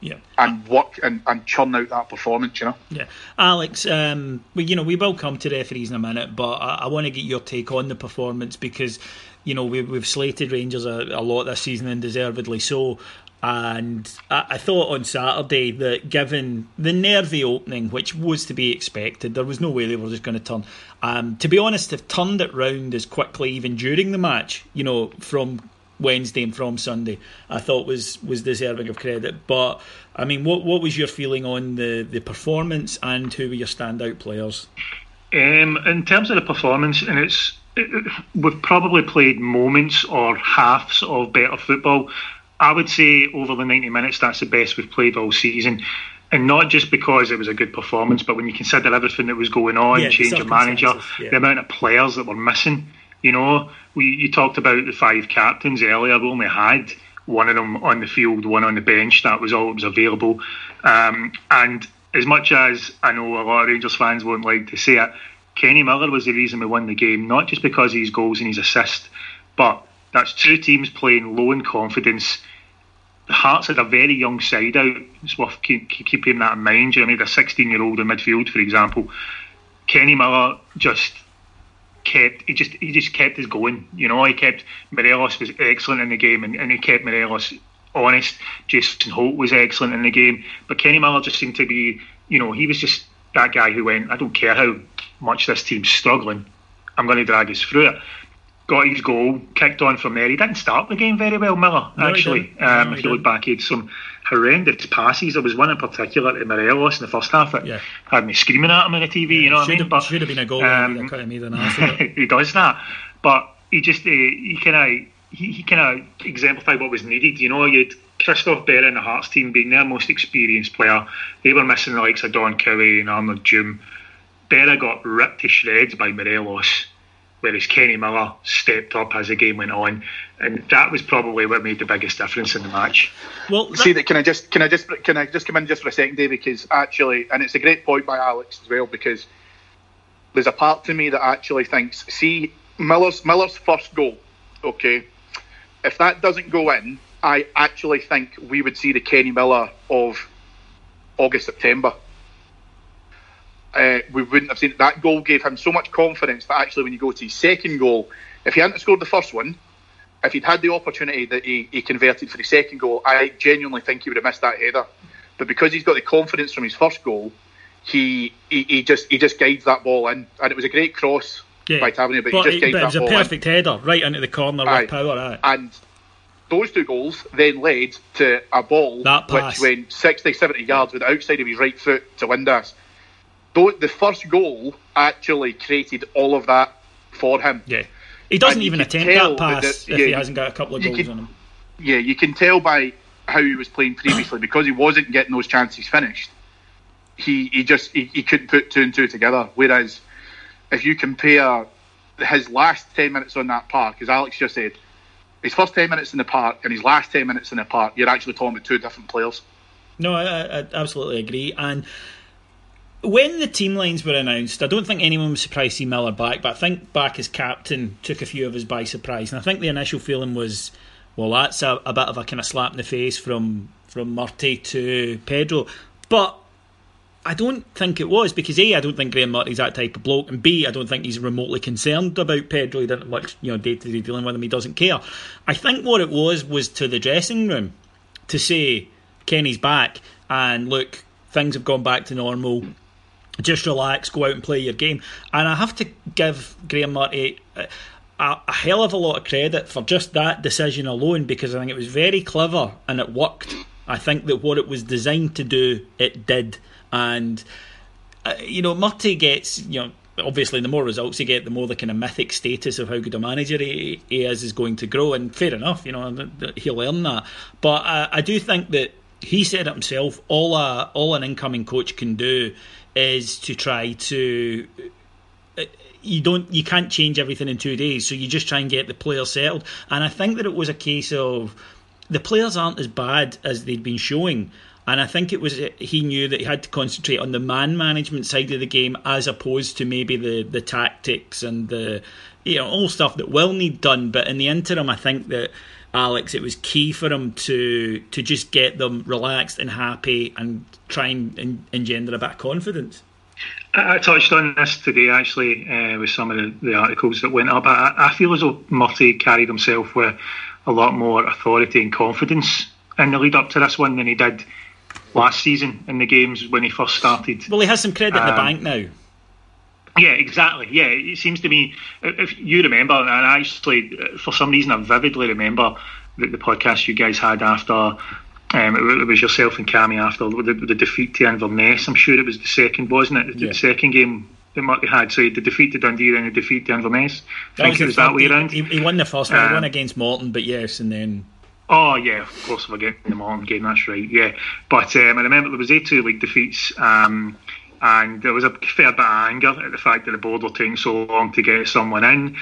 Yeah. And work and, and churn out that performance, you know. Yeah, Alex. Um, we you know we will come to referees in a minute, but I, I want to get your take on the performance because you know, we, we've slated Rangers a, a lot this season and deservedly so. And I, thought on Saturday that given the nervy opening, which was to be expected, there was no way they were just going to turn. Um, to be honest, they've turned it round as quickly, even during the match, you know, from Wednesday and from Sunday, I thought was was deserving of credit. But I mean, what what was your feeling on the, the performance and who were your standout players? Um, in terms of the performance, and it's we've probably played moments or halves of better football. I would say over the 90 minutes, that's the best we've played all season. And not just because it was a good performance, but when you consider everything that was going on, yeah, change of manager, yeah. the amount of players that were missing. You know, we you talked about the five captains earlier. We only had one of them on the field, one on the bench. That was all that was available. Um, and as much as I know a lot of Rangers fans won't like to say it, Kenny Miller was the reason we won the game, not just because of his goals and his assists, but that's two teams playing low in confidence. The hearts had a very young side out. It's worth keep, keeping that in mind. You know, a 16 year old in midfield, for example. Kenny Miller just kept he just he just kept us going. You know, he kept Morelos was excellent in the game, and, and he kept Morelos honest. Jason Holt was excellent in the game, but Kenny Miller just seemed to be, you know, he was just that guy who went, I don't care how much this team's struggling, I'm going to drag us through it. Got his goal, kicked on from there. He didn't start the game very well, Miller, no, actually. Um, no, if you look back, he had some horrendous passes. There was one in particular to Morelos in the first half that yeah. had me screaming at him on the TV, yeah, you know what I mean? Have, but should have been a goal. Um, he does that. But he just, uh, he kind of, he, he kind of exemplified what was needed. You know, you had Christophe Berra and the Hearts team being their most experienced player. They were missing the likes of Don Cowie and Arnaud Djoum. Berra got ripped to shreds by Morelos, whereas Kenny Miller stepped up as the game went on, and that was probably what made the biggest difference in the match. Well, that- see that. Can I just can I just can I just come in just for a second, David? Because actually, and it's a great point by Alex as well, because there's a part to me that actually thinks, see, Miller's Miller's first goal, okay, if that doesn't go in, I actually think we would see the Kenny Miller of August September. Uh, we wouldn't have seen that goal gave him so much confidence that actually when you go to his second goal, if he hadn't scored the first one, if he'd had the opportunity that he, he converted for the second goal, I genuinely think he would have missed that header. But because he's got the confidence from his first goal, he he, he just he just guides that ball in, and it was a great cross yeah. by Tavernier, but, but, he just guides but it was a perfect in. header right into the corner aye. with power. Aye. And those two goals then led to a ball which went 60, 70 yards with the outside of his right foot to Windass. Though the first goal actually created all of that for him. Yeah. He doesn't even attempt that pass that, if yeah, he hasn't got a couple of goals can, on him. Yeah, you can tell by how he was playing previously because he wasn't getting those chances finished. He he just he, he couldn't put two and two together. Whereas if you compare his last ten minutes on that park, as Alex just said, his first 10 minutes in the park and his last 10 minutes in the park, you're actually talking about two different players. No, I, I absolutely agree. And when the team lines were announced, I don't think anyone was surprised to see Miller back, but I think back as captain took a few of us by surprise. And I think the initial feeling was, well, that's a, a bit of a kind of slap in the face from from Murty to Pedro. But I don't think it was because a I don't think Graeme Murty's that type of bloke, and b I don't think he's remotely concerned about Pedro. He didn't much you know day to day dealing with him. He doesn't care. I think what it was was to the dressing room to say Kenny's back and look things have gone back to normal. Just relax, go out and play your game. And I have to give Graeme Murty. A, a hell of a lot of credit for just that decision alone because I think it was very clever and it worked. I think that what it was designed to do, it did. And, uh, you know, Murty gets, you know, obviously the more results you get, the more the kind of mythic status of how good a manager he, he is is going to grow. And fair enough, you know, he'll earn that. But uh, I do think that he said it himself. All a all an incoming coach can do is to try to. Uh, you don't, you can't change everything in two days, so you just try and get the players settled. And I think that it was a case of the players aren't as bad as they'd been showing. And I think it was he knew that he had to concentrate on the man management side of the game as opposed to maybe the, the tactics and the you know all stuff that will need done. But in the interim, I think that Alex, it was key for him to to just get them relaxed and happy and try and engender a bit of confidence. I touched on this today actually uh, with some of the, the, articles that went up. I, I feel as though Murty carried himself with a lot more authority and confidence in the lead up to this one than he did last season in the games when he first started. Well, he has some credit um, in the um, bank now. Yeah, exactly. Yeah, it seems to me, if you remember, and actually, for some reason, I vividly remember the, the podcast you guys had after. Um, it, it, was yourself and Cammy after the, the, defeat to Inverness. I'm sure it was the second, wasn't it? The, yeah. second game that Murty had. So he had the defeat to Dundee, then the defeat to Inverness. I think it was that way around. He, he, won the first one. Um, he won against Morton, but yes, and then Oh yeah, of course, we're getting the Morton game. That's right. Yeah, but um, I remember there was a two league defeats, um, and there was a fair bit of anger at the fact that the board were taking so long to get someone in.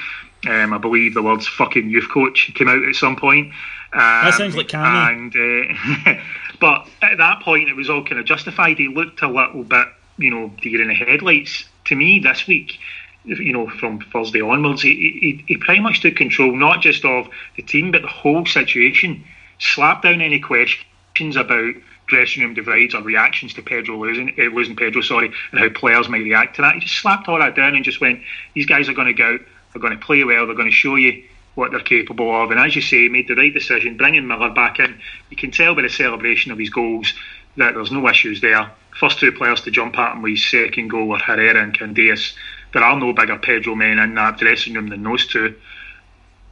Um, I believe the words "fucking youth coach" came out at some point. Um, that sounds like. And uh, but at that point, it was all kind of justified. He looked a little bit, you know, deer in the headlights to me this week. you know, from Thursday onwards, he, he, he pretty much took control not just of the team but the whole situation. Slapped down any questions about dressing room divides or reactions to Pedro losing, uh, losing Pedro, sorry, and how players might react to that. He just slapped all that down and just went, these guys are going to go out, they're going to play well, they're going to show you what they're capable of. And as you say, he made the right decision, bringing Miller back in. You can tell by the celebration of his goals that there's no issues there. First two players to jump at him with his second goal were Herrera and Candeias. There are no bigger Pedro men in that dressing room than those two.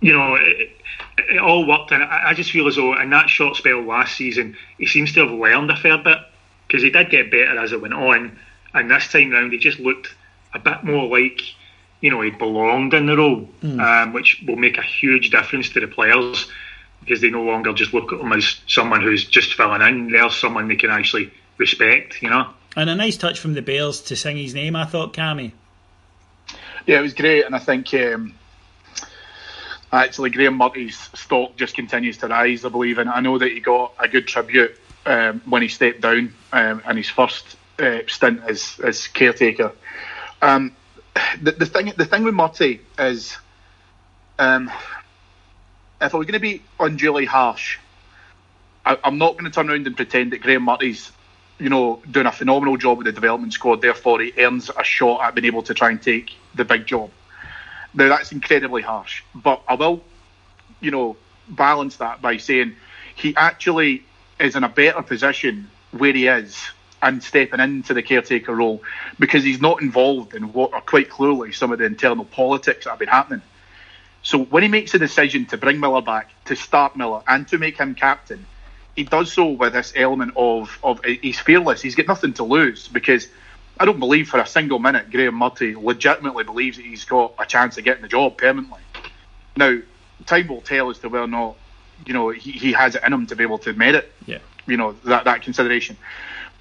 You know, it all worked, and I, I just feel as though in that short spell last season, he seems to have learned a fair bit because he did get better as it went on. And this time round, he just looked a bit more like you know he belonged in the role, mm. um, which will make a huge difference to the players because they no longer just look at him as someone who's just filling in. They're someone they can actually respect, you know. And a nice touch from the Bears to sing his name, I thought, Cammy. Yeah, it was great, and I think um, actually Graeme Murty's stock just continues to rise. I believe, and I know that he got a good tribute um, when he stepped down um, his first uh, stint as, as caretaker. Um, the, the thing, the thing with Murty is, um, if I was going to be unduly harsh, I, am not going to turn around and pretend that Graeme Murty's, you know, doing a phenomenal job with the development squad. Therefore, he earns a shot at being able to try and take the big job. Now that's incredibly harsh, but I will, you know, balance that by saying he actually is in a better position where he is and stepping into the caretaker role because he's not involved in what are quite clearly some of the internal politics that have been happening. So when he makes a decision to bring Miller back, to start Miller, and to make him captain, he does so with this element of of he's fearless. He's got nothing to lose because I don't believe for a single minute Graeme Murty legitimately believes that he's got a chance of getting the job permanently. Now, time will tell as to whether or not you know he, he has it in him to be able to merit yeah. you know that that consideration.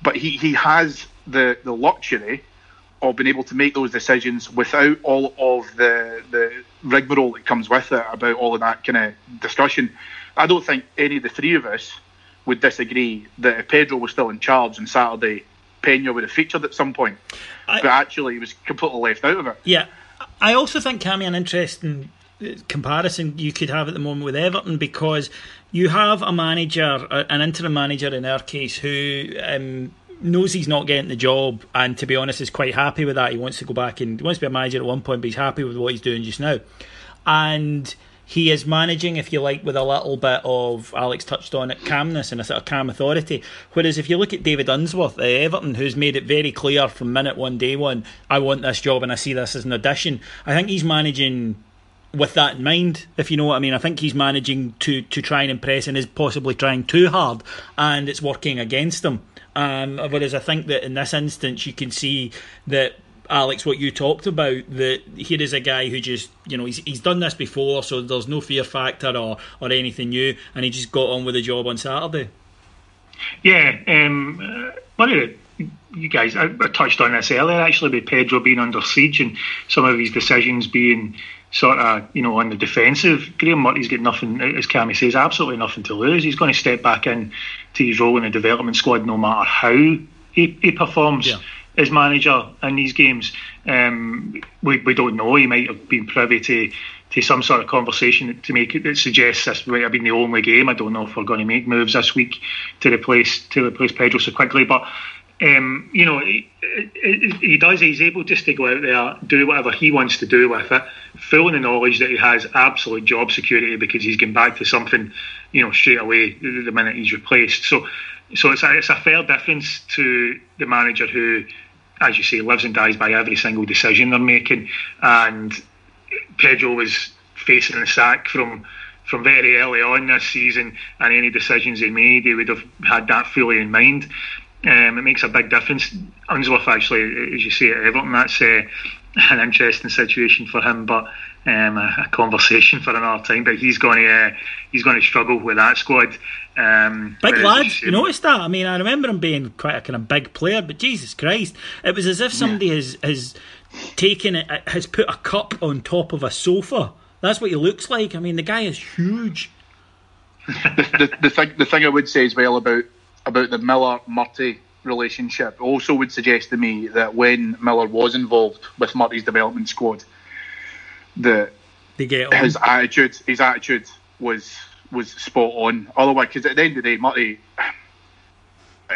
But he, he has the the luxury of being able to make those decisions without all of the the rigmarole that comes with it about all of that kind of discussion. I don't think any of the three of us would disagree that if Pedro was still in charge on Saturday, Pena would have featured at some point. I, but actually, he was completely left out of it. Yeah. I also think Cammy an interesting uh, comparison you could have at the moment with Everton because you have a manager, an interim manager in our case, who um, knows he's not getting the job, and to be honest, is quite happy with that. He wants to go back and he wants to be a manager at one point, but he's happy with what he's doing just now. And he is managing, if you like, with a little bit of Alex touched on it, calmness and a sort of calm authority. Whereas if you look at David Unsworth at Everton, who's made it very clear from minute one, day one, I want this job and I see this as an audition. I think he's managing with that in mind, if you know what I mean. I think he's managing to to try and impress and is possibly trying too hard, and it's working against him. Um, whereas I think that in this instance, you can see that Alex, what you talked about, that here is a guy who just, you know, he's, he's done this before, so there's no fear factor or, or anything new, and he just got on with the job on Saturday. Yeah, um, one of the, you guys, I, I, touched on this earlier actually, with Pedro being under siege and some of his decisions being sort of, you know, on the defensive. Graeme Murty's got nothing, as Cammy says, absolutely nothing to lose. He's going to step back in to his role in the development squad no matter how he, he performs. Yeah as manager in these games. Um, we, we don't know. He might have been privy to, to some sort of conversation to make it that suggests this might have been the only game. I don't know if we're going to make moves this week to replace to replace Pedro so quickly, but. Um, you know, he, he, does. He's able just to go out there, do whatever he wants to do with it, full in the knowledge that he has absolute job security because he's going back to something, you know, straight away the minute he's replaced. So, so it's a, it's a fair difference to the manager who as you say, lives and dies by every single decision they're making. And Pedro was facing the sack from from very early on this season, and any decisions he made, he would have had that fully in mind. Um, it makes a big difference. Unsworth, actually, as you say, at Everton, that's uh, an interesting situation for him, but um, a, a, conversation for another time. But he's going to uh, he's going to struggle with that squad. Um, big lad, you noticed that? I mean, I remember him being quite a kind of big player, but Jesus Christ, it was as if somebody yeah. has has taken it, has put a cup on top of a sofa. That's what he looks like. I mean, the guy is huge. the, the, the thing the thing I would say as well about about the Miller Murty relationship also would suggest to me that when Miller was involved with Murty's development squad, that his attitude, his attitude was was spot on. Otherwise, because at the end of the day, Murty,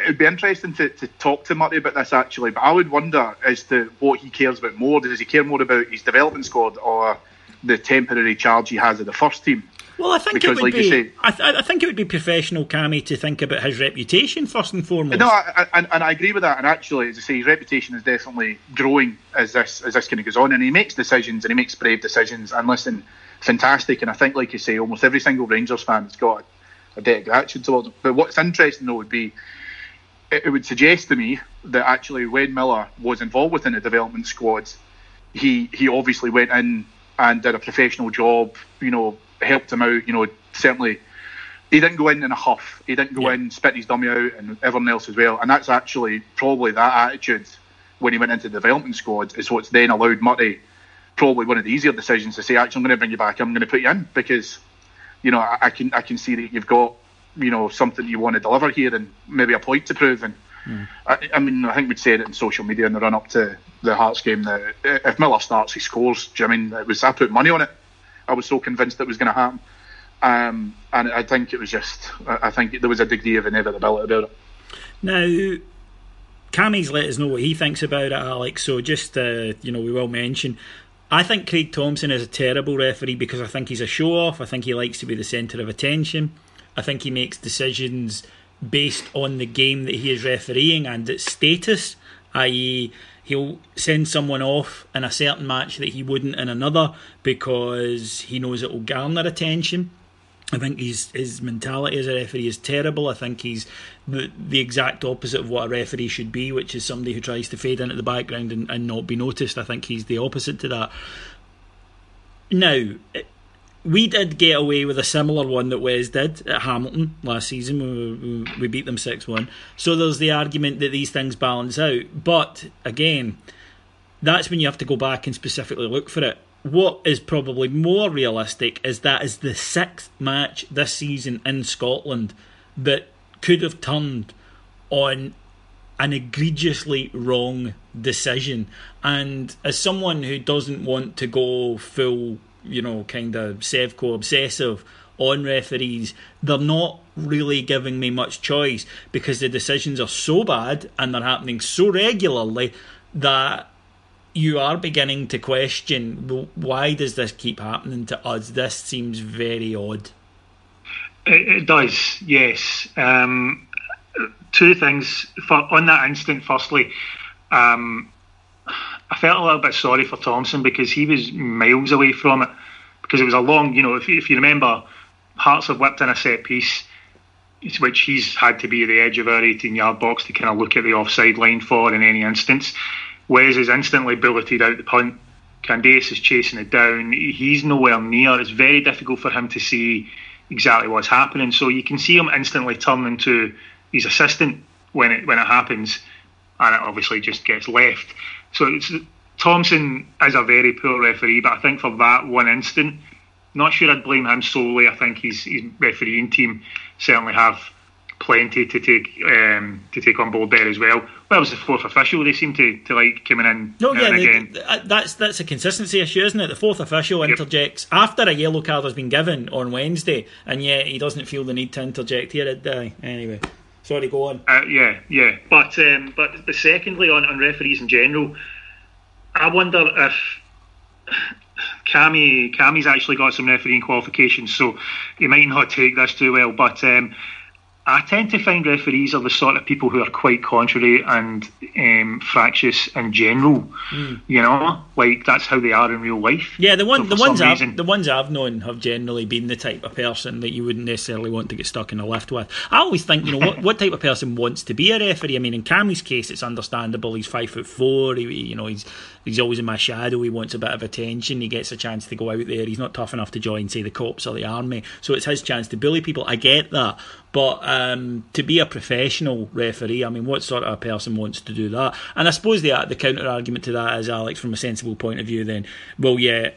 it'd be interesting to, to talk to Murray about this actually. But I would wonder as to what he cares about more. Does he care more about his development squad or the temporary charge he has of the first team? Well, I think because, it would like be. Say, I, th- I, think it would be professional, Cammy, to think about his reputation first and foremost. No, I, I, and I agree with that. And actually, as I say, his reputation is definitely growing as this as this kind of goes on, and he makes decisions and he makes brave decisions. And listen, fantastic. And I think, like you say, almost every single Rangers fan has got a debt of gratitude towards him. But what's interesting though would be, it, would suggest to me that actually when Miller was involved within the development squad, he he obviously went in and did a professional job. You know helped him out. You know, certainly he didn't go in in a huff. He didn't go yeah. in spitting his dummy out and everyone else as well. And that's actually probably that attitude when he went into the development squad is what's then allowed Murty probably one of the easier decisions to say, actually, I'm going to bring you back. I'm going to put you in because you know I, I can I can see that you've got you know something you want to deliver here and maybe a point to prove. And mm. I, I, mean, I think we'd say it in social media in the run up to the Hearts game that if Miller starts, he scores. Do you know I mean it was I put money on it. I was so convinced it was going to happen. Um, and I think it was just, I think there was a degree of inevitability about it. Now, Cammy's let us know what he thinks about it, Alex. So just, uh, you know, we will mention. I think Craig Thomson is a terrible referee because I think he's a show off. I think he likes to be the centre of attention. I think he makes decisions based on the game that he is refereeing and its status, i.e., he'll send someone off in a certain match that he wouldn't in another because he knows it will garner attention. I think his his mentality as a referee is terrible. I think he's the the exact opposite of what a referee should be, which is somebody who tries to fade into the background and, and not be noticed. I think he's the opposite to that. Now, we did get away with a similar one that Wes did at Hamilton last season. We, we beat them 6 1. So there's the argument that these things balance out. But again, that's when you have to go back and specifically look for it. What is probably more realistic is that is the sixth match this season in Scotland that could have turned on an egregiously wrong decision. And as someone who doesn't want to go full you know, kind of Sevco obsessive on referees, they're not really giving me much choice because the decisions are so bad and they're happening so regularly that you are beginning to question why does this keep happening to us? This seems very odd. It, it does, yes. Um, two things for on that instant. Firstly, um, I felt a little bit sorry for Thomson because he was miles away from it. Because it was a long, you know, if, if you remember, Hearts have whipped in a set piece, which he's had to be at the edge of our 18 yard box to kind of look at the offside line for in any instance. Wes is instantly bulleted out the punt. Candeias is chasing it down. He's nowhere near. It's very difficult for him to see exactly what's happening. So you can see him instantly turning to his assistant when it when it happens, and it obviously just gets left. So it's, Thomson is a very poor referee, but I think for that one instant, not sure I'd blame him solely. I think his, his refereeing team certainly have plenty to take um, to take on board there as well. Well, it was the fourth official. They seem to, to like coming in. No, yeah, again. Uh, that's that's a consistency issue, isn't it? The fourth official yep. interjects after a yellow card has been given on Wednesday, and yet he doesn't feel the need to interject here at day. Anyway, sorry, go on. Uh, yeah, yeah, but um, but but secondly, on, on referees in general, I wonder if Cammy Cammy's actually got some refereeing qualifications, so he might not take this too well. But um, I tend to find referees are the sort of people who are quite contrary and um, fractious in general. Mm. You know, like that's how they are in real life. Yeah, the one, so the ones reason, I've, the ones I've known have generally been the type of person that you wouldn't necessarily want to get stuck in a lift with. I always think, you know, what, what type of person wants to be a referee? I mean, in Cammy's case, it's understandable. He's five foot four. He, you know, he's he's always in my shadow. He wants a bit of attention. He gets a chance to go out there. He's not tough enough to join, say, the cops or the army. So it's his chance to bully people. I get that. But um, to be a professional referee, I mean, what sort of a person wants to do that? And I suppose the the counter argument to that is, Alex, from a sensible point of view, then, well, yeah,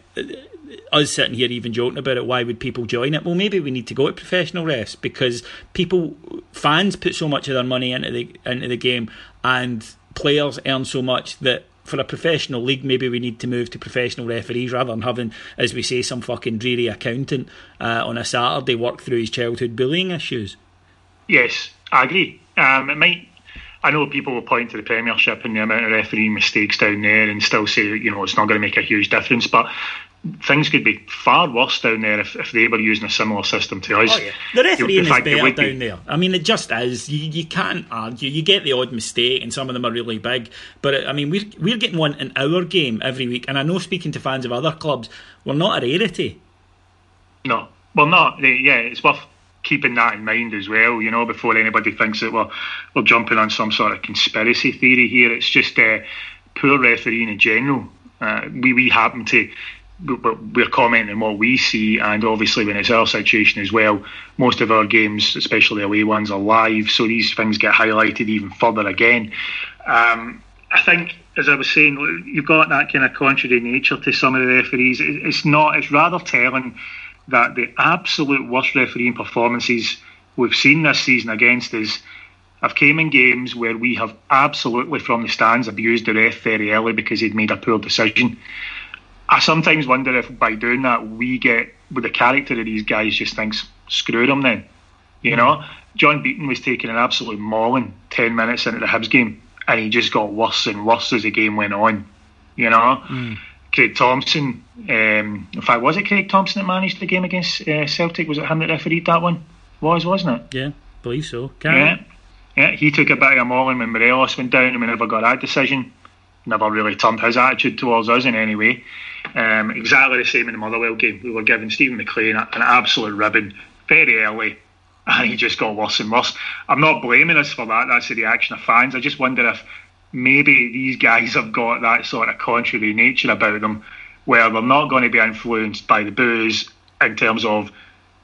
us sitting here even joking about it, why would people join it? Well, maybe we need to go to professional refs because people fans put so much of their money into the into the game, and players earn so much that for a professional league, maybe we need to move to professional referees rather than having, as we say, some fucking dreary accountant uh, on a Saturday work through his childhood bullying issues. Yes, I agree. Um, it might. I know people will point to the Premiership and the amount of refereeing mistakes down there and still say, you know, it's not going to make a huge difference. But things could be far worse down there if, if they were using a similar system to us. Oh, yeah. The refereeing is better down there. I mean, it just is. You, you can't argue. You get the odd mistake, and some of them are really big. But I mean, we're we're getting one in our game every week, and I know speaking to fans of other clubs, we're not a rarity. No, well, not. Yeah, it's worth keeping that in mind as well. You know, before anybody thinks that we're we're jumping on some sort of conspiracy theory here. It's just uh, poor refereeing in general. Uh, we we happen to we're commenting what we see, and obviously when it's our situation as well, most of our games, especially away ones, are live, so these things get highlighted even further again. Um, I think, as I was saying, you've got that kind of contrary nature to some of the referees. It's not. It's rather telling that the absolute worst refereeing performances we've seen this season against us have came in games where we have absolutely from the stands abused the ref very early because he'd made a poor decision. I sometimes wonder if by doing that we get with the character of these guys just thinks screw them then. You know, John Beaton was taking an absolute mauling ten minutes into the Hibs game, and he just got worse and worse as the game went on. You know, mm. Craig Thomson. Um, in fact, was it Craig Thomson that managed the game against uh, Celtic? Was it him that refereed that one? Was wasn't it? Yeah, believe so. yeah, yeah. He took a bit of a mauling when Morelos went down, and we never got that decision. Never really turned his attitude towards us in any way. Um, exactly the same in the Motherwell game. We were giving Steven McLean an absolute ribbon very early, and he just got worse and worse. I'm not blaming us for that. That's the reaction of fans. I just wonder if maybe these guys have got that sort of contrary nature about them, where they're not going to be influenced by the boos in terms of,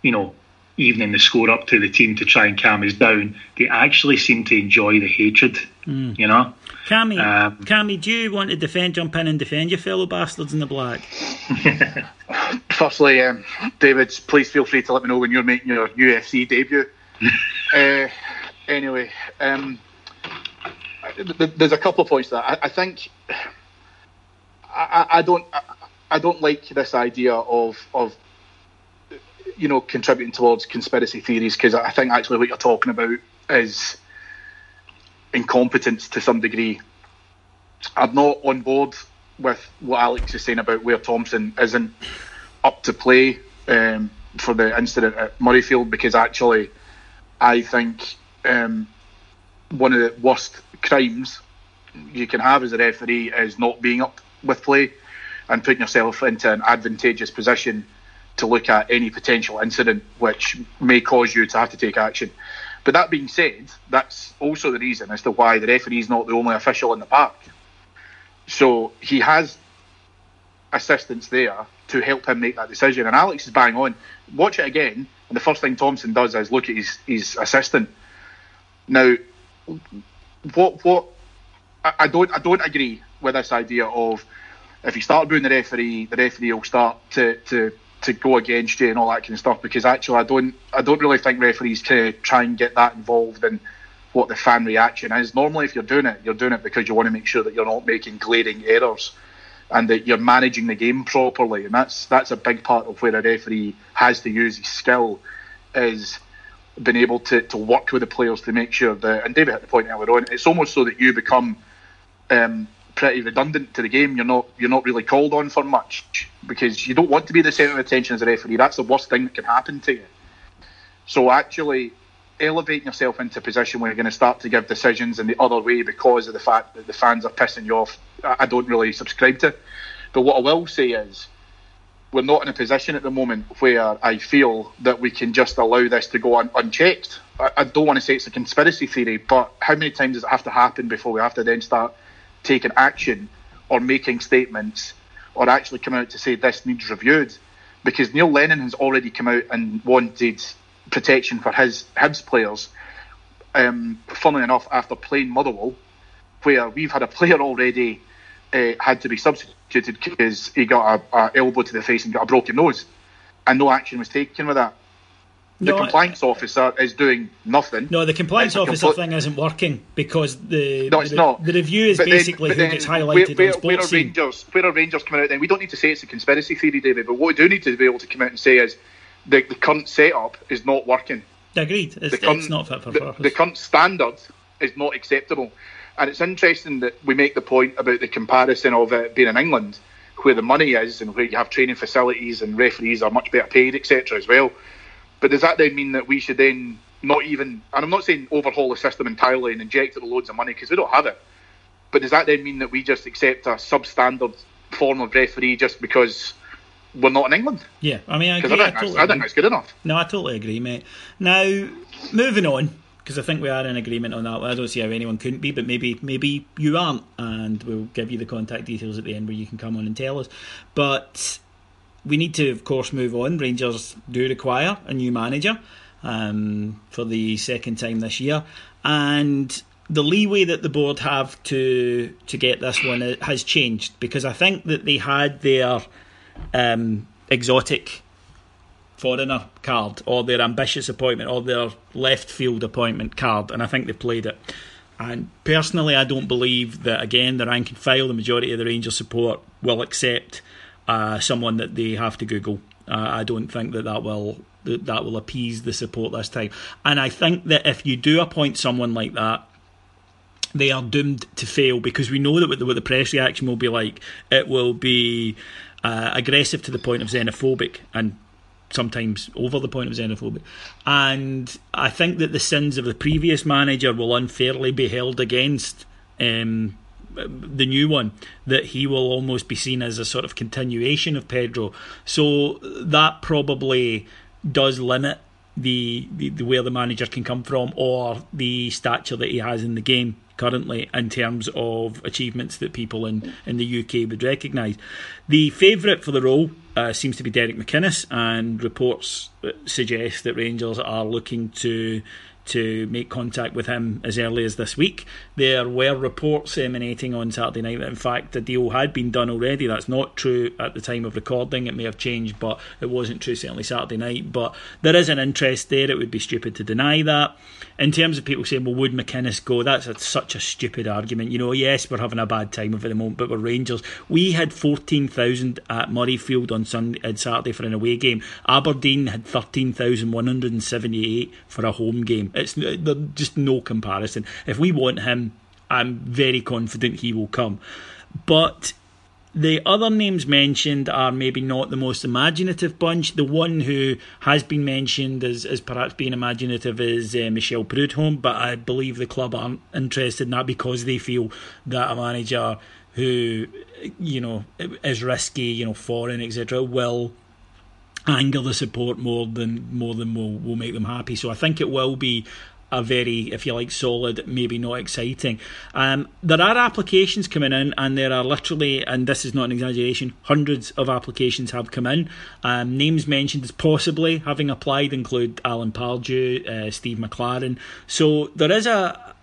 you know, evening the score up to the team to try and calm us down. They actually seem to enjoy the hatred, mm. you know. Cammy, um, Cammy, do you want to defend, jump in and defend your fellow bastards in the black? Firstly, um, David, please feel free to let me know when you're making your UFC debut. uh, anyway, um, there's a couple of points that I, I think I, I don't I, I don't like this idea of of you know contributing towards conspiracy theories because I think actually what you're talking about is incompetence to some degree. I'm not on board with what Alex is saying about where Thomson isn't up to play um, for the incident at Murrayfield because actually I think um, one of the worst crimes you can have as a referee is not being up with play and putting yourself into an advantageous position to look at any potential incident which may cause you to have to take action. But that being said, that's also the reason as to why the referee is not the only official in the park. So he has assistants there to help him make that decision. And Alex is bang on. Watch it again, and the first thing Thomson does is look at his, his assistant. Now, what what I don't I don't agree with this idea of if you start booing the referee, the referee will start to, to to go against you and all that kind of stuff because actually I don't I don't really think referees can try and get that involved in what the fan reaction is. Normally, if you're doing it, you're doing it because you want to make sure that you're not making glaring errors and that you're managing the game properly. And that's that's a big part of where a referee has to use his skill is being able to, to work with the players to make sure that. And David hit the point earlier on. It's almost so that you become um, pretty redundant to the game. You're not you're not really called on for much because you don't want to be the centre of attention as a referee. That's the worst thing that can happen to you. So actually elevating yourself into a position where you're going to start to give decisions in the other way because of the fact that the fans are pissing you off, I don't really subscribe to. But what I will say is we're not in a position at the moment where I feel that we can just allow this to go un- unchecked. I don't want to say it's a conspiracy theory, but how many times does it have to happen before we have to then start taking action or making statements or actually come out to say this needs reviewed. Because Neil Lennon has already come out and wanted protection for his Hibs players. Um, funnily enough, after playing Motherwell, where we've had a player already uh, had to be substituted because he got a, a, elbow to the face and got a broken nose, and no action was taken with that. The No, I- compliance officer is doing nothing. No, the compliance officer compl- thing isn't working because the No, it's the, not. the review is But basically but who then gets highlighted where, where sports are scene. Rangers? Where are Rangers coming out? Then we don't need to say it's a conspiracy theory, David. But what we do need to be able to come out and say is the, the current setup is not working. Agreed. It's, The current, it's not fit for the, purpose. the current standard is not acceptable. And it's interesting that we make the point about the comparison of it being in England, where the money is and where you have training facilities and referees are much better paid, etc. as well. But does that then mean that we should then not even, and I'm not saying overhaul the system entirely and inject it with loads of money because we don't have it, but does that then mean that we just accept a substandard form of referee just because we're not in England? yeah, I mean, I agree. I, I think that's, totally I think that's good enough. No, I totally agree, mate. Now, moving on, because I think we are in agreement on that. I don't see how anyone couldn't be, but maybe maybe you aren't, and we'll give you the contact details at the end where you can come on and tell us. But we need to, of course, move on. Rangers do require a new manager um, for the second time this year, and the leeway that the board have to to get this one has changed because I think that they had their um, exotic foreigner card or their ambitious appointment or their left field appointment card, and I think they played it. And personally, I don't believe that again the rank and file, the majority of the Rangers support will accept uh, someone that they have to Google. Uh, I don't think that that will that, that will appease the support this time. And I think that if you do appoint someone like that, they are doomed to fail because we know that what the, what the press reaction will be like. It will be uh, aggressive to the point of xenophobic and sometimes over the point of xenophobic. And I think that the sins of the previous manager will unfairly be held against um, the new one, that he will almost be seen as a sort of continuation of Pedro. So that probably does limit the, the, the where the manager can come from or the stature that he has in the game currently in terms of achievements that people in, in the UK would recognise. The favourite for the role uh, seems to be Derek McInnes, and reports suggest that Rangers are looking to to make contact with him as early as this week. There were reports emanating on Saturday night that, in fact, the deal had been done already. That's not true at the time of recording. It may have changed, but it wasn't true certainly Saturday night. But there is an interest there. It would be stupid to deny that. In terms of people saying, well, would McInnes go? That's a, such a stupid argument. You know, yes, we're having a bad time of it at the moment, but we're Rangers. We had 14,000 at Murrayfield on Sunday, on uh, Saturday for an away game. Aberdeen had 13,178 for a home game. It's uh, just no comparison. If we want him, I'm very confident he will come. But the other names mentioned are maybe not the most imaginative bunch. The one who has been mentioned as, as perhaps being imaginative is uh, Michel Preud'homme, but I believe the club aren't interested in that because they feel that a manager who, you know, is risky, you know, foreign, etc., will anger the support more than more than will will make them happy. So I think it will be a very, if you like, solid, maybe not exciting. Um, there are applications coming in, and there are literally, and this is not an exaggeration, hundreds of applications have come in. Um, names mentioned as possibly having applied include Alan Pardew, uh, Steve McClaren. So there is a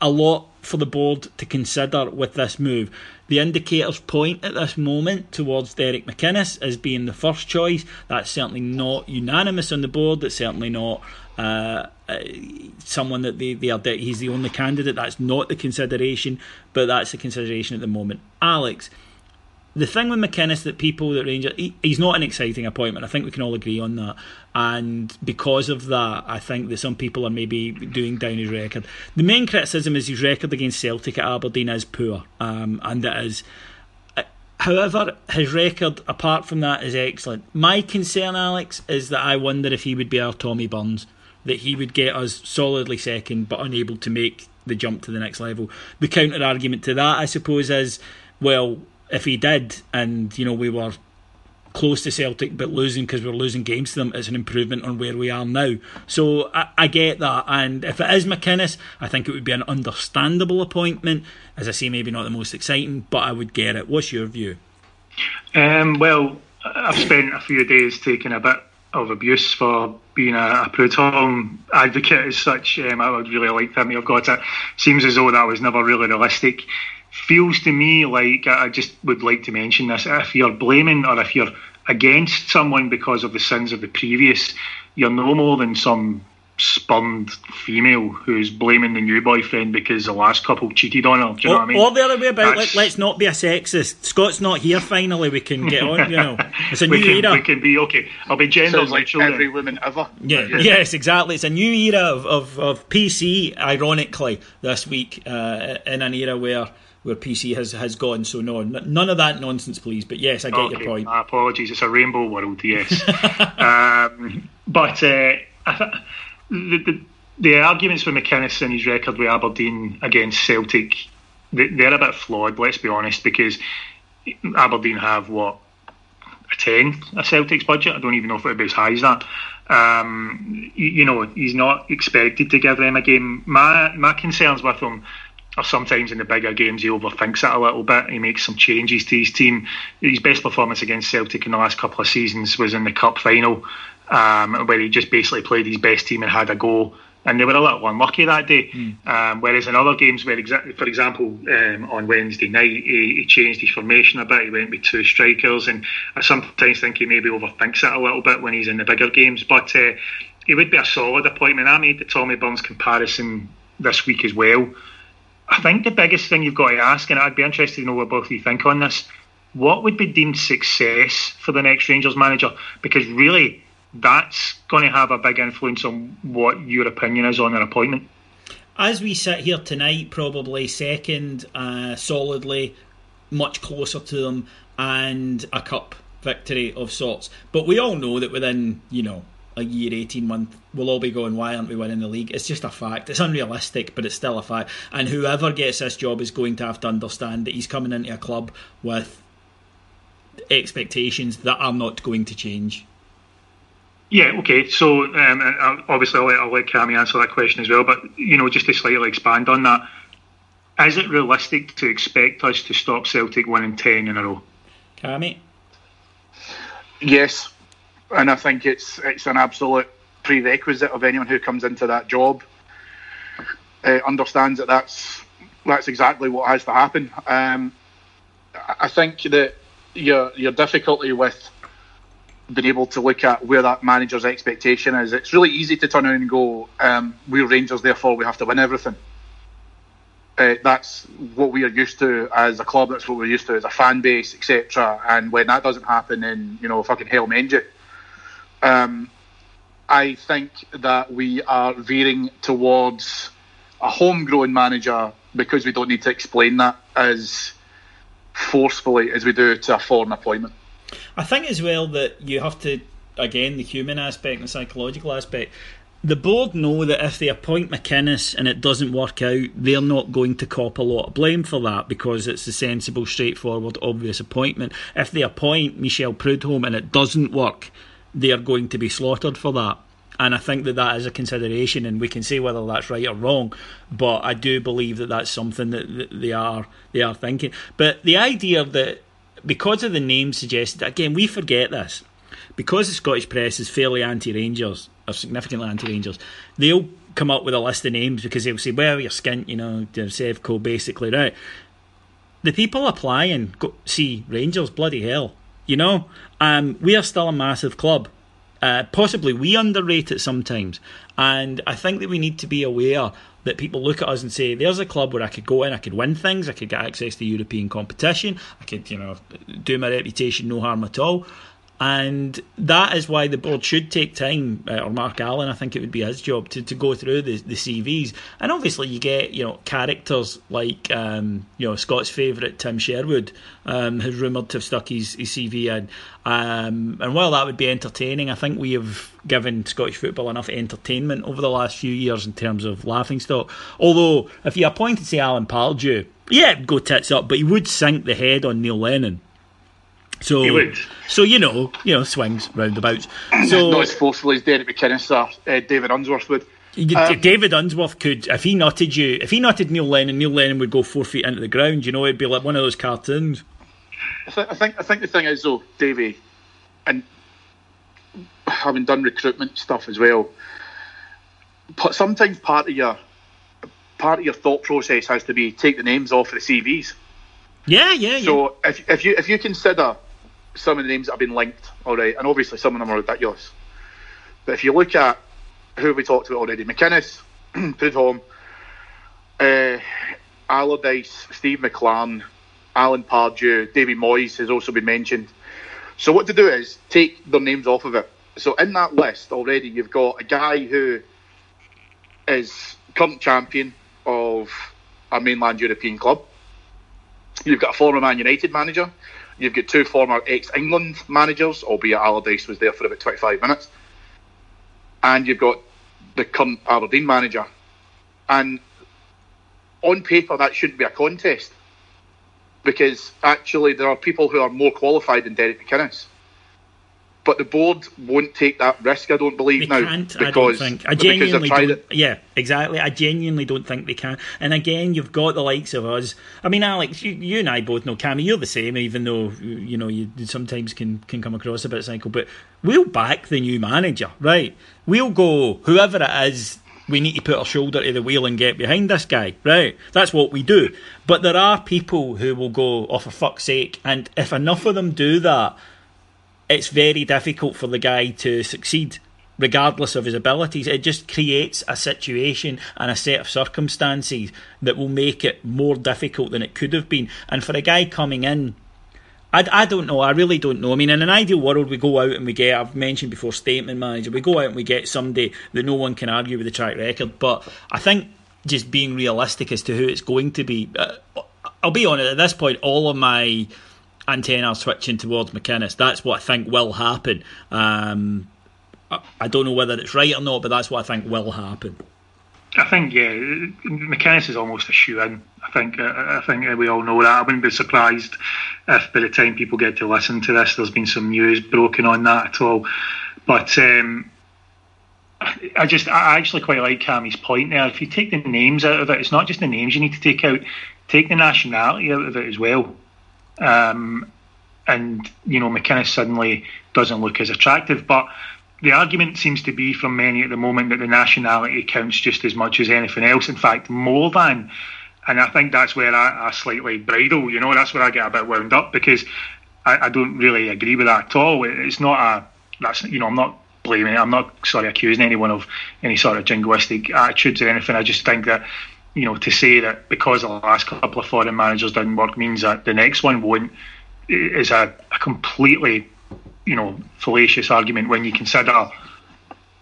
a lot for the board to consider with this move. The indicators point at this moment towards Derek McInnes as being the first choice. That's certainly not unanimous on the board. That's certainly not uh, uh, someone that they, they are. He's the only candidate. That's not the consideration, but that's the consideration at the moment. Alex, the thing with McInnes that people that Rangers he, he's not an exciting appointment. I think we can all agree on that. And because of that, I think that some people are maybe doing down his record. The main criticism is his record against Celtic at Aberdeen is poor, um, and it is. However, his record apart from that is excellent. My concern, Alex, is that I wonder if he would be our Tommy Burns, that he would get us solidly second but unable to make the jump to the next level. The counter argument to that, I suppose, is well, if he did, and you know we were close to Celtic but losing because we're losing games to them, it's an improvement on where we are now. So I, I get that, and if it is McInnes, I think it would be an understandable appointment. As I say, maybe not the most exciting, but I would get it. What's your view? Um, well, I've spent a few days taking a bit of abuse for being a, a Preud'homme advocate as such. Um, I would really like him to have got it. Seems as though that was never really realistic. Feels to me like I just would like to mention this. If you're blaming or if you're against someone because of the sins of the previous, you're no more than some spurned female who's blaming the new boyfriend because the last couple cheated on her. Do you or, know what I mean? Or the other way about. Let, us not be a sexist. Scott's not here. Finally, we can get on. You know, it's a we new can, era. We can be okay. I'll be gender Sounds like neutral. every woman ever. Yeah, yes, exactly. It's a new era of, of, of PC, ironically, this week, uh, in an era where where PC has, has gone. So, no, n- none of that nonsense, please. But yes, I get Okay, your point. My apologies. It's a rainbow world, yes. um, but uh, I th- the, the, the arguments for McInnes and his record with Aberdeen against Celtic, they, they're a bit flawed, let's be honest, because Aberdeen have, what, a 10 a Celtic's budget? I don't even know if it would be as high as that. Um, you, you know, he's not expected to give them a game. My, my concerns with him or sometimes in the bigger games he overthinks it a little bit. He makes some changes to his team. His best performance against Celtic in the last couple of seasons was in the cup final, um, where he just basically played his best team and had a go. And they were a little unlucky that day. Um, whereas in other games, where exa- for example um, on Wednesday night he, he changed his formation a bit. He went with two strikers, and I sometimes think he maybe overthinks it a little bit when he's in the bigger games. But uh, he would be a solid appointment. I made the Tommy Burns comparison this week as well. I think the biggest thing you've got to ask, and I'd be interested to know what both of you think on this, what would be deemed success for the next Rangers manager? Because really, that's going to have a big influence on what your opinion is on their appointment. As we sit here tonight, probably second, uh, solidly, much closer to them, and a cup victory of sorts. But we all know that within, you know, a year, 18 month, we'll all be going, why aren't we winning the league? It's just a fact. It's unrealistic, but it's still a fact. And whoever gets this job is going to have to understand that he's coming into a club with expectations that are not going to change. Yeah, okay. So um, obviously, I'll let, I'll let Cammy answer that question as well. But you know, just to slightly expand on that, is it realistic to expect us to stop Celtic winning ten in a row? Cammy? Yes, and I think it's it's an absolute prerequisite of anyone who comes into that job uh, understands that that's that's exactly what has to happen. Um, I think that your your difficulty with being able to look at where that manager's expectation is, it's really easy to turn around and go, um, "We're Rangers, therefore we have to win everything." Uh, that's what we are used to as a club. That's what we're used to as a fan base, etc. And when that doesn't happen, then you know, fucking hell mend you. Um, I think that we are veering towards a homegrown manager because we don't need to explain that as forcefully as we do to a foreign appointment. I think as well that you have to again the human aspect and the psychological aspect. The board know that if they appoint McInnes and it doesn't work out, they're not going to cop a lot of blame for that because it's a sensible, straightforward, obvious appointment. If they appoint Michel Preud'homme and it doesn't work, they are going to be slaughtered for that. And I think that that is a consideration, and we can say whether that's right or wrong. But I do believe that that's something that they are they are thinking. But the idea that because of the name suggested, again, we forget this because the Scottish press is fairly anti-Rangers or significantly anti-Rangers. They'll come up with a list of names because they'll say, "Well, you're skint," you know, Sevco basically, right? The people applying go, see Rangers, bloody hell, you know. Um, we are still a massive club. Uh, possibly we underrate it sometimes, and I think that we need to be aware that people look at us and say, "There's a club where I could go in, I could win things, I could get access to European competition, I could, you know, do my reputation no harm at all." And that is why the board should take time, uh, or Mark Allen, I think it would be his job to, to go through the, the CVs. And obviously, you get you know characters like um, you know Scott's favourite Tim Sherwood, um, who's rumoured to have stuck his, his CV in. Um, and while that would be entertaining, I think we have given Scottish football enough entertainment over the last few years in terms of laughing stock. Although, if you appointed, say, Alan Pardew, yeah, go tits up, but he would sink the head on Neil Lennon. So, He would. so you know, you know, swings roundabouts. So Not as forcefully as Derek McInnes or uh, David Unsworth would. Um, David Unsworth could, if he nutted you, if he nutted Neil Lennon, Neil Lennon would go four feet into the ground. You know, it'd be like one of those cartoons. I, th- I think I think the thing is though, Davey, and having done recruitment stuff as well, but sometimes part of your part of your thought process has to be take the names off of the CVs. Yeah, yeah, yeah. So if if you if you consider some of the names that have been linked, all right, and obviously some of them are ridiculous. But if you look at who we talked about already, McInnes, Preud'homme, uh, Allardyce, Steve McClaren, Alan Pardew, David Moyes has also been mentioned. So what to do is take their names off of it. So in that list already, you've got a guy who is current champion of a mainland European club. You've got a former Man United manager. You've got two former ex-England managers, albeit Allardyce was there for about 25 minutes. And you've got the current Aberdeen manager. And on paper, that shouldn't be a contest because actually there are people who are more qualified than Derek McInnes. But the board won't take that risk, I don't believe they now. Can't, because, I don't think. I genuinely don't. It. Yeah, exactly. I genuinely don't think they can. And again, you've got the likes of us. I mean, Alex, you, you and I both know, Cammy, you're the same, even though you know you sometimes can can come across a bit cynical. But we'll back the new manager, right? We'll go whoever it is we need to put our shoulder to the wheel and get behind this guy, right? That's what we do. But there are people who will go, oh, for fuck's sake. And if enough of them do that, it's very difficult for the guy to succeed, regardless of his abilities. It just creates a situation and a set of circumstances that will make it more difficult than it could have been. And for a guy coming in, I, I don't know. I really don't know. I mean, in an ideal world, we go out and we get, I've mentioned before, statement manager. We go out and we get somebody that no one can argue with the track record. But I think just being realistic as to who it's going to be, uh, I'll be honest, at this point, all of my antenna switching towards McInnes. That's what I think will happen. Um, I don't know whether it's right or not, but that's what I think will happen. I think yeah, McInnes is almost a shoe in. I think I think we all know that. I wouldn't be surprised if by the time people get to listen to this, there's been some news broken on that at all. But um, I just I actually quite like Cammy's point there. If you take the names out of it, it's not just the names you need to take out. Take the nationality out of it as well. Um, and you know McInnes suddenly doesn't look as attractive. But the argument seems to be from many at the moment that the nationality counts just as much as anything else. In fact, more than. And I think that's where I, I slightly bridle. You know, that's where I get a bit wound up because I, I don't really agree with that at all. It's not a that's you know I'm not blaming. I'm not sorry accusing anyone of any sort of jingoistic attitudes or anything. I just think that you know, to say that because the last couple of foreign managers didn't work means that the next one won't is a, a completely, you know, fallacious argument when you consider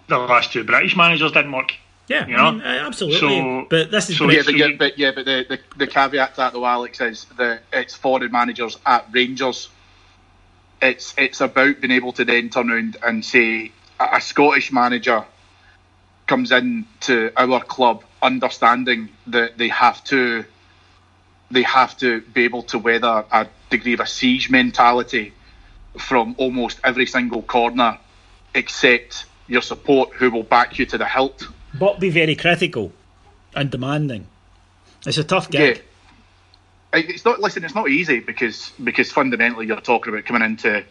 the last two British managers didn't work. Yeah, you know? I mean, uh, absolutely. So, but this is so yeah, but, yeah, but yeah, but the, the, the caveat to that though, Alex, is that it's foreign managers at Rangers. It's it's about being able to then turn around and say a, a Scottish manager comes in to our club understanding that they have to they have to be able to weather a degree of a siege mentality from almost every single corner except your support who will back you to the hilt. But be very critical and demanding. It's a tough gig. Yeah. It's not listen, it's not easy because because fundamentally you're talking about coming into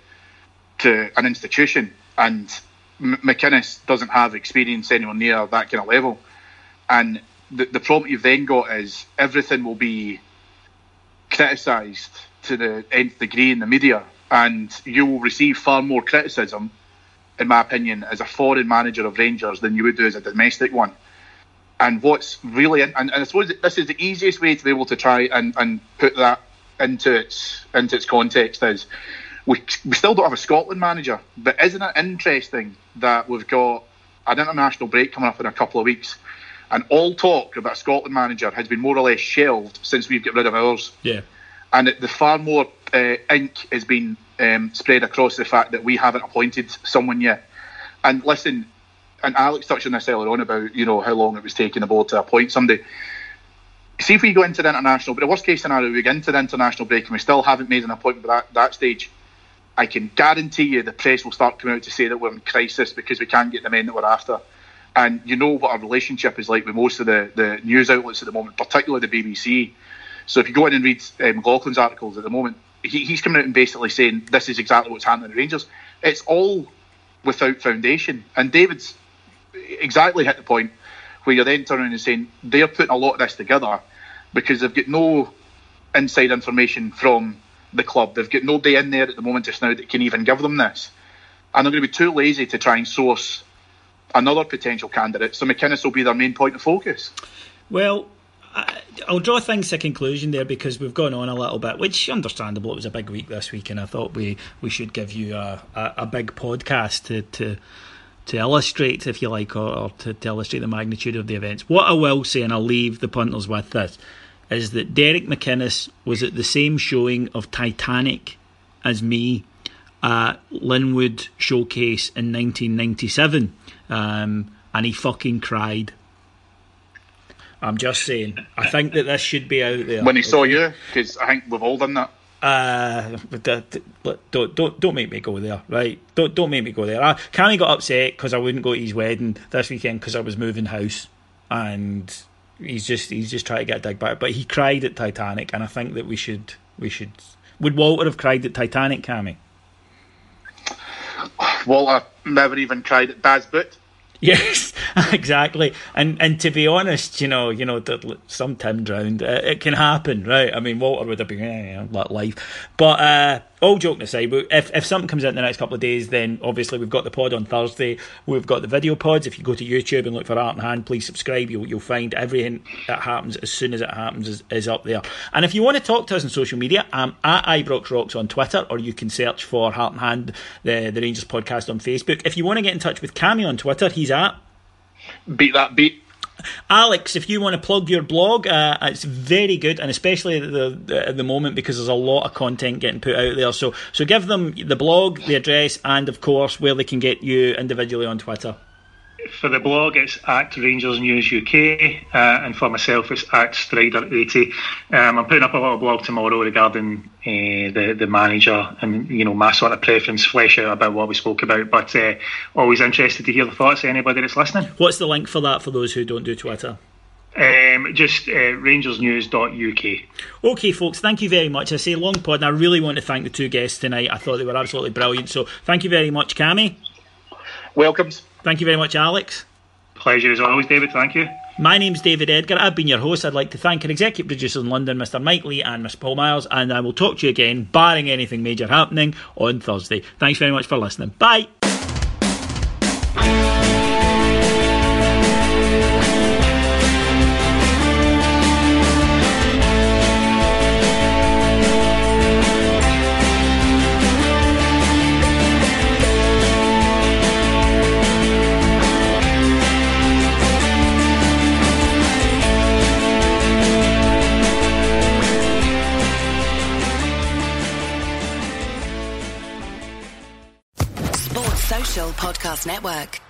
to an institution and McInnes doesn't have experience anywhere near that kind of level. And the, the problem you've then got is everything will be criticised to the nth degree in the media, and you will receive far more criticism, in my opinion, as a foreign manager of Rangers than you would do as a domestic one. And what's really, and, and I suppose this is the easiest way to be able to try and, and put that into its into its context is we, we still don't have a Scotland manager, but isn't it interesting that we've got an international break coming up in a couple of weeks, and all talk about a Scotland manager has been more or less shelved since we've got rid of ours. Yeah, and the far more uh, ink has been um, spread across the fact that we haven't appointed someone yet. And listen, and Alex touched on this earlier on about you know how long it was taking the board to appoint somebody. See if we go into the international, but the worst case scenario, we get into the international break and we still haven't made an appointment at that, that stage I can guarantee you the press will start coming out to say that we're in crisis because we can't get the men that we're after. And you know what our relationship is like with most of the, the news outlets at the moment, particularly the BBC. So if you go in and read um, Laughlin's articles at the moment, he, he's coming out and basically saying this is exactly what's happening at Rangers. It's all without foundation. And David's exactly hit the point where you're then turning and saying they're putting a lot of this together because they've got no inside information from the club. They've got nobody in there at the moment just now that can even give them this. And they're going to be too lazy to try and source another potential candidate. So McInnes will be their main point of focus. Well, I'll draw things to conclusion there because we've gone on a little bit, which understandable. It was a big week this week, and I thought we, we should give you a, a, a big podcast to, to to illustrate, if you like, or, or to, to, illustrate the magnitude of the events. What I will say, and I'll leave the punters with this, is that Derek McInnes was at the same showing of Titanic as me at Linwood Showcase in 1997, um, and he fucking cried. I'm just saying. I think that this should be out there. When he saw you, because I think we've all done that. Uh, don't don't don't make me go there, right? Don't don't make me go there. I, Cammy got upset because I wouldn't go to his wedding this weekend because I was moving house, and he's just he's just trying to get a dig back. But he cried at Titanic, and I think that we should we should. Would Walter have cried at Titanic, Cammy? Walter never even tried at Das Boot. Yes, exactly. And and to be honest, you know, you know, some Tim drowned. Uh, it can happen, right? I mean, Walter would have been, eh, life. But uh, all joking aside, if, if something comes out in the next couple of days, then obviously we've got the pod on Thursday. We've got the video pods. If you go to YouTube and look for Heart and Hand, please subscribe. You'll, you'll find everything that happens as soon as it happens is, is up there. And if you want to talk to us on social media, I'm at Ibrox Rocks on Twitter, or you can search for Heart and Hand, the, the Rangers podcast on Facebook. If you want to get in touch with Cammy on Twitter, he's at Beat That Beat. Alex, if you want to plug your blog, uh, it's very good, and especially at the, at the moment because there's a lot of content getting put out there. So, so give them the blog, the address, and of course where they can get you individually on Twitter for the blog, it's at Rangers News UK, uh, and for myself, it's at Strider80. Um, I'm putting up a little blog tomorrow regarding uh, the the manager and you know my sort of preference, flesh out about what we spoke about. But uh, always interested to hear the thoughts of anybody that's listening. What's the link for that for those who don't do Twitter? Um, just uh, rangersnews.uk. Okay, folks, thank you very much. I say long pod, and I really want to thank the two guests tonight. I thought they were absolutely brilliant. So thank you very much, Cammy. Welcomes. Thank you very much, Alex. Pleasure as always, David. Thank you. My name's David Edgar. I've been your host. I'd like to thank our executive producers in London, Mr. Mike Lee and Mr. Paul Miles, and I will talk to you again, barring anything major happening, on Thursday. Thanks very much for listening. Bye. Network.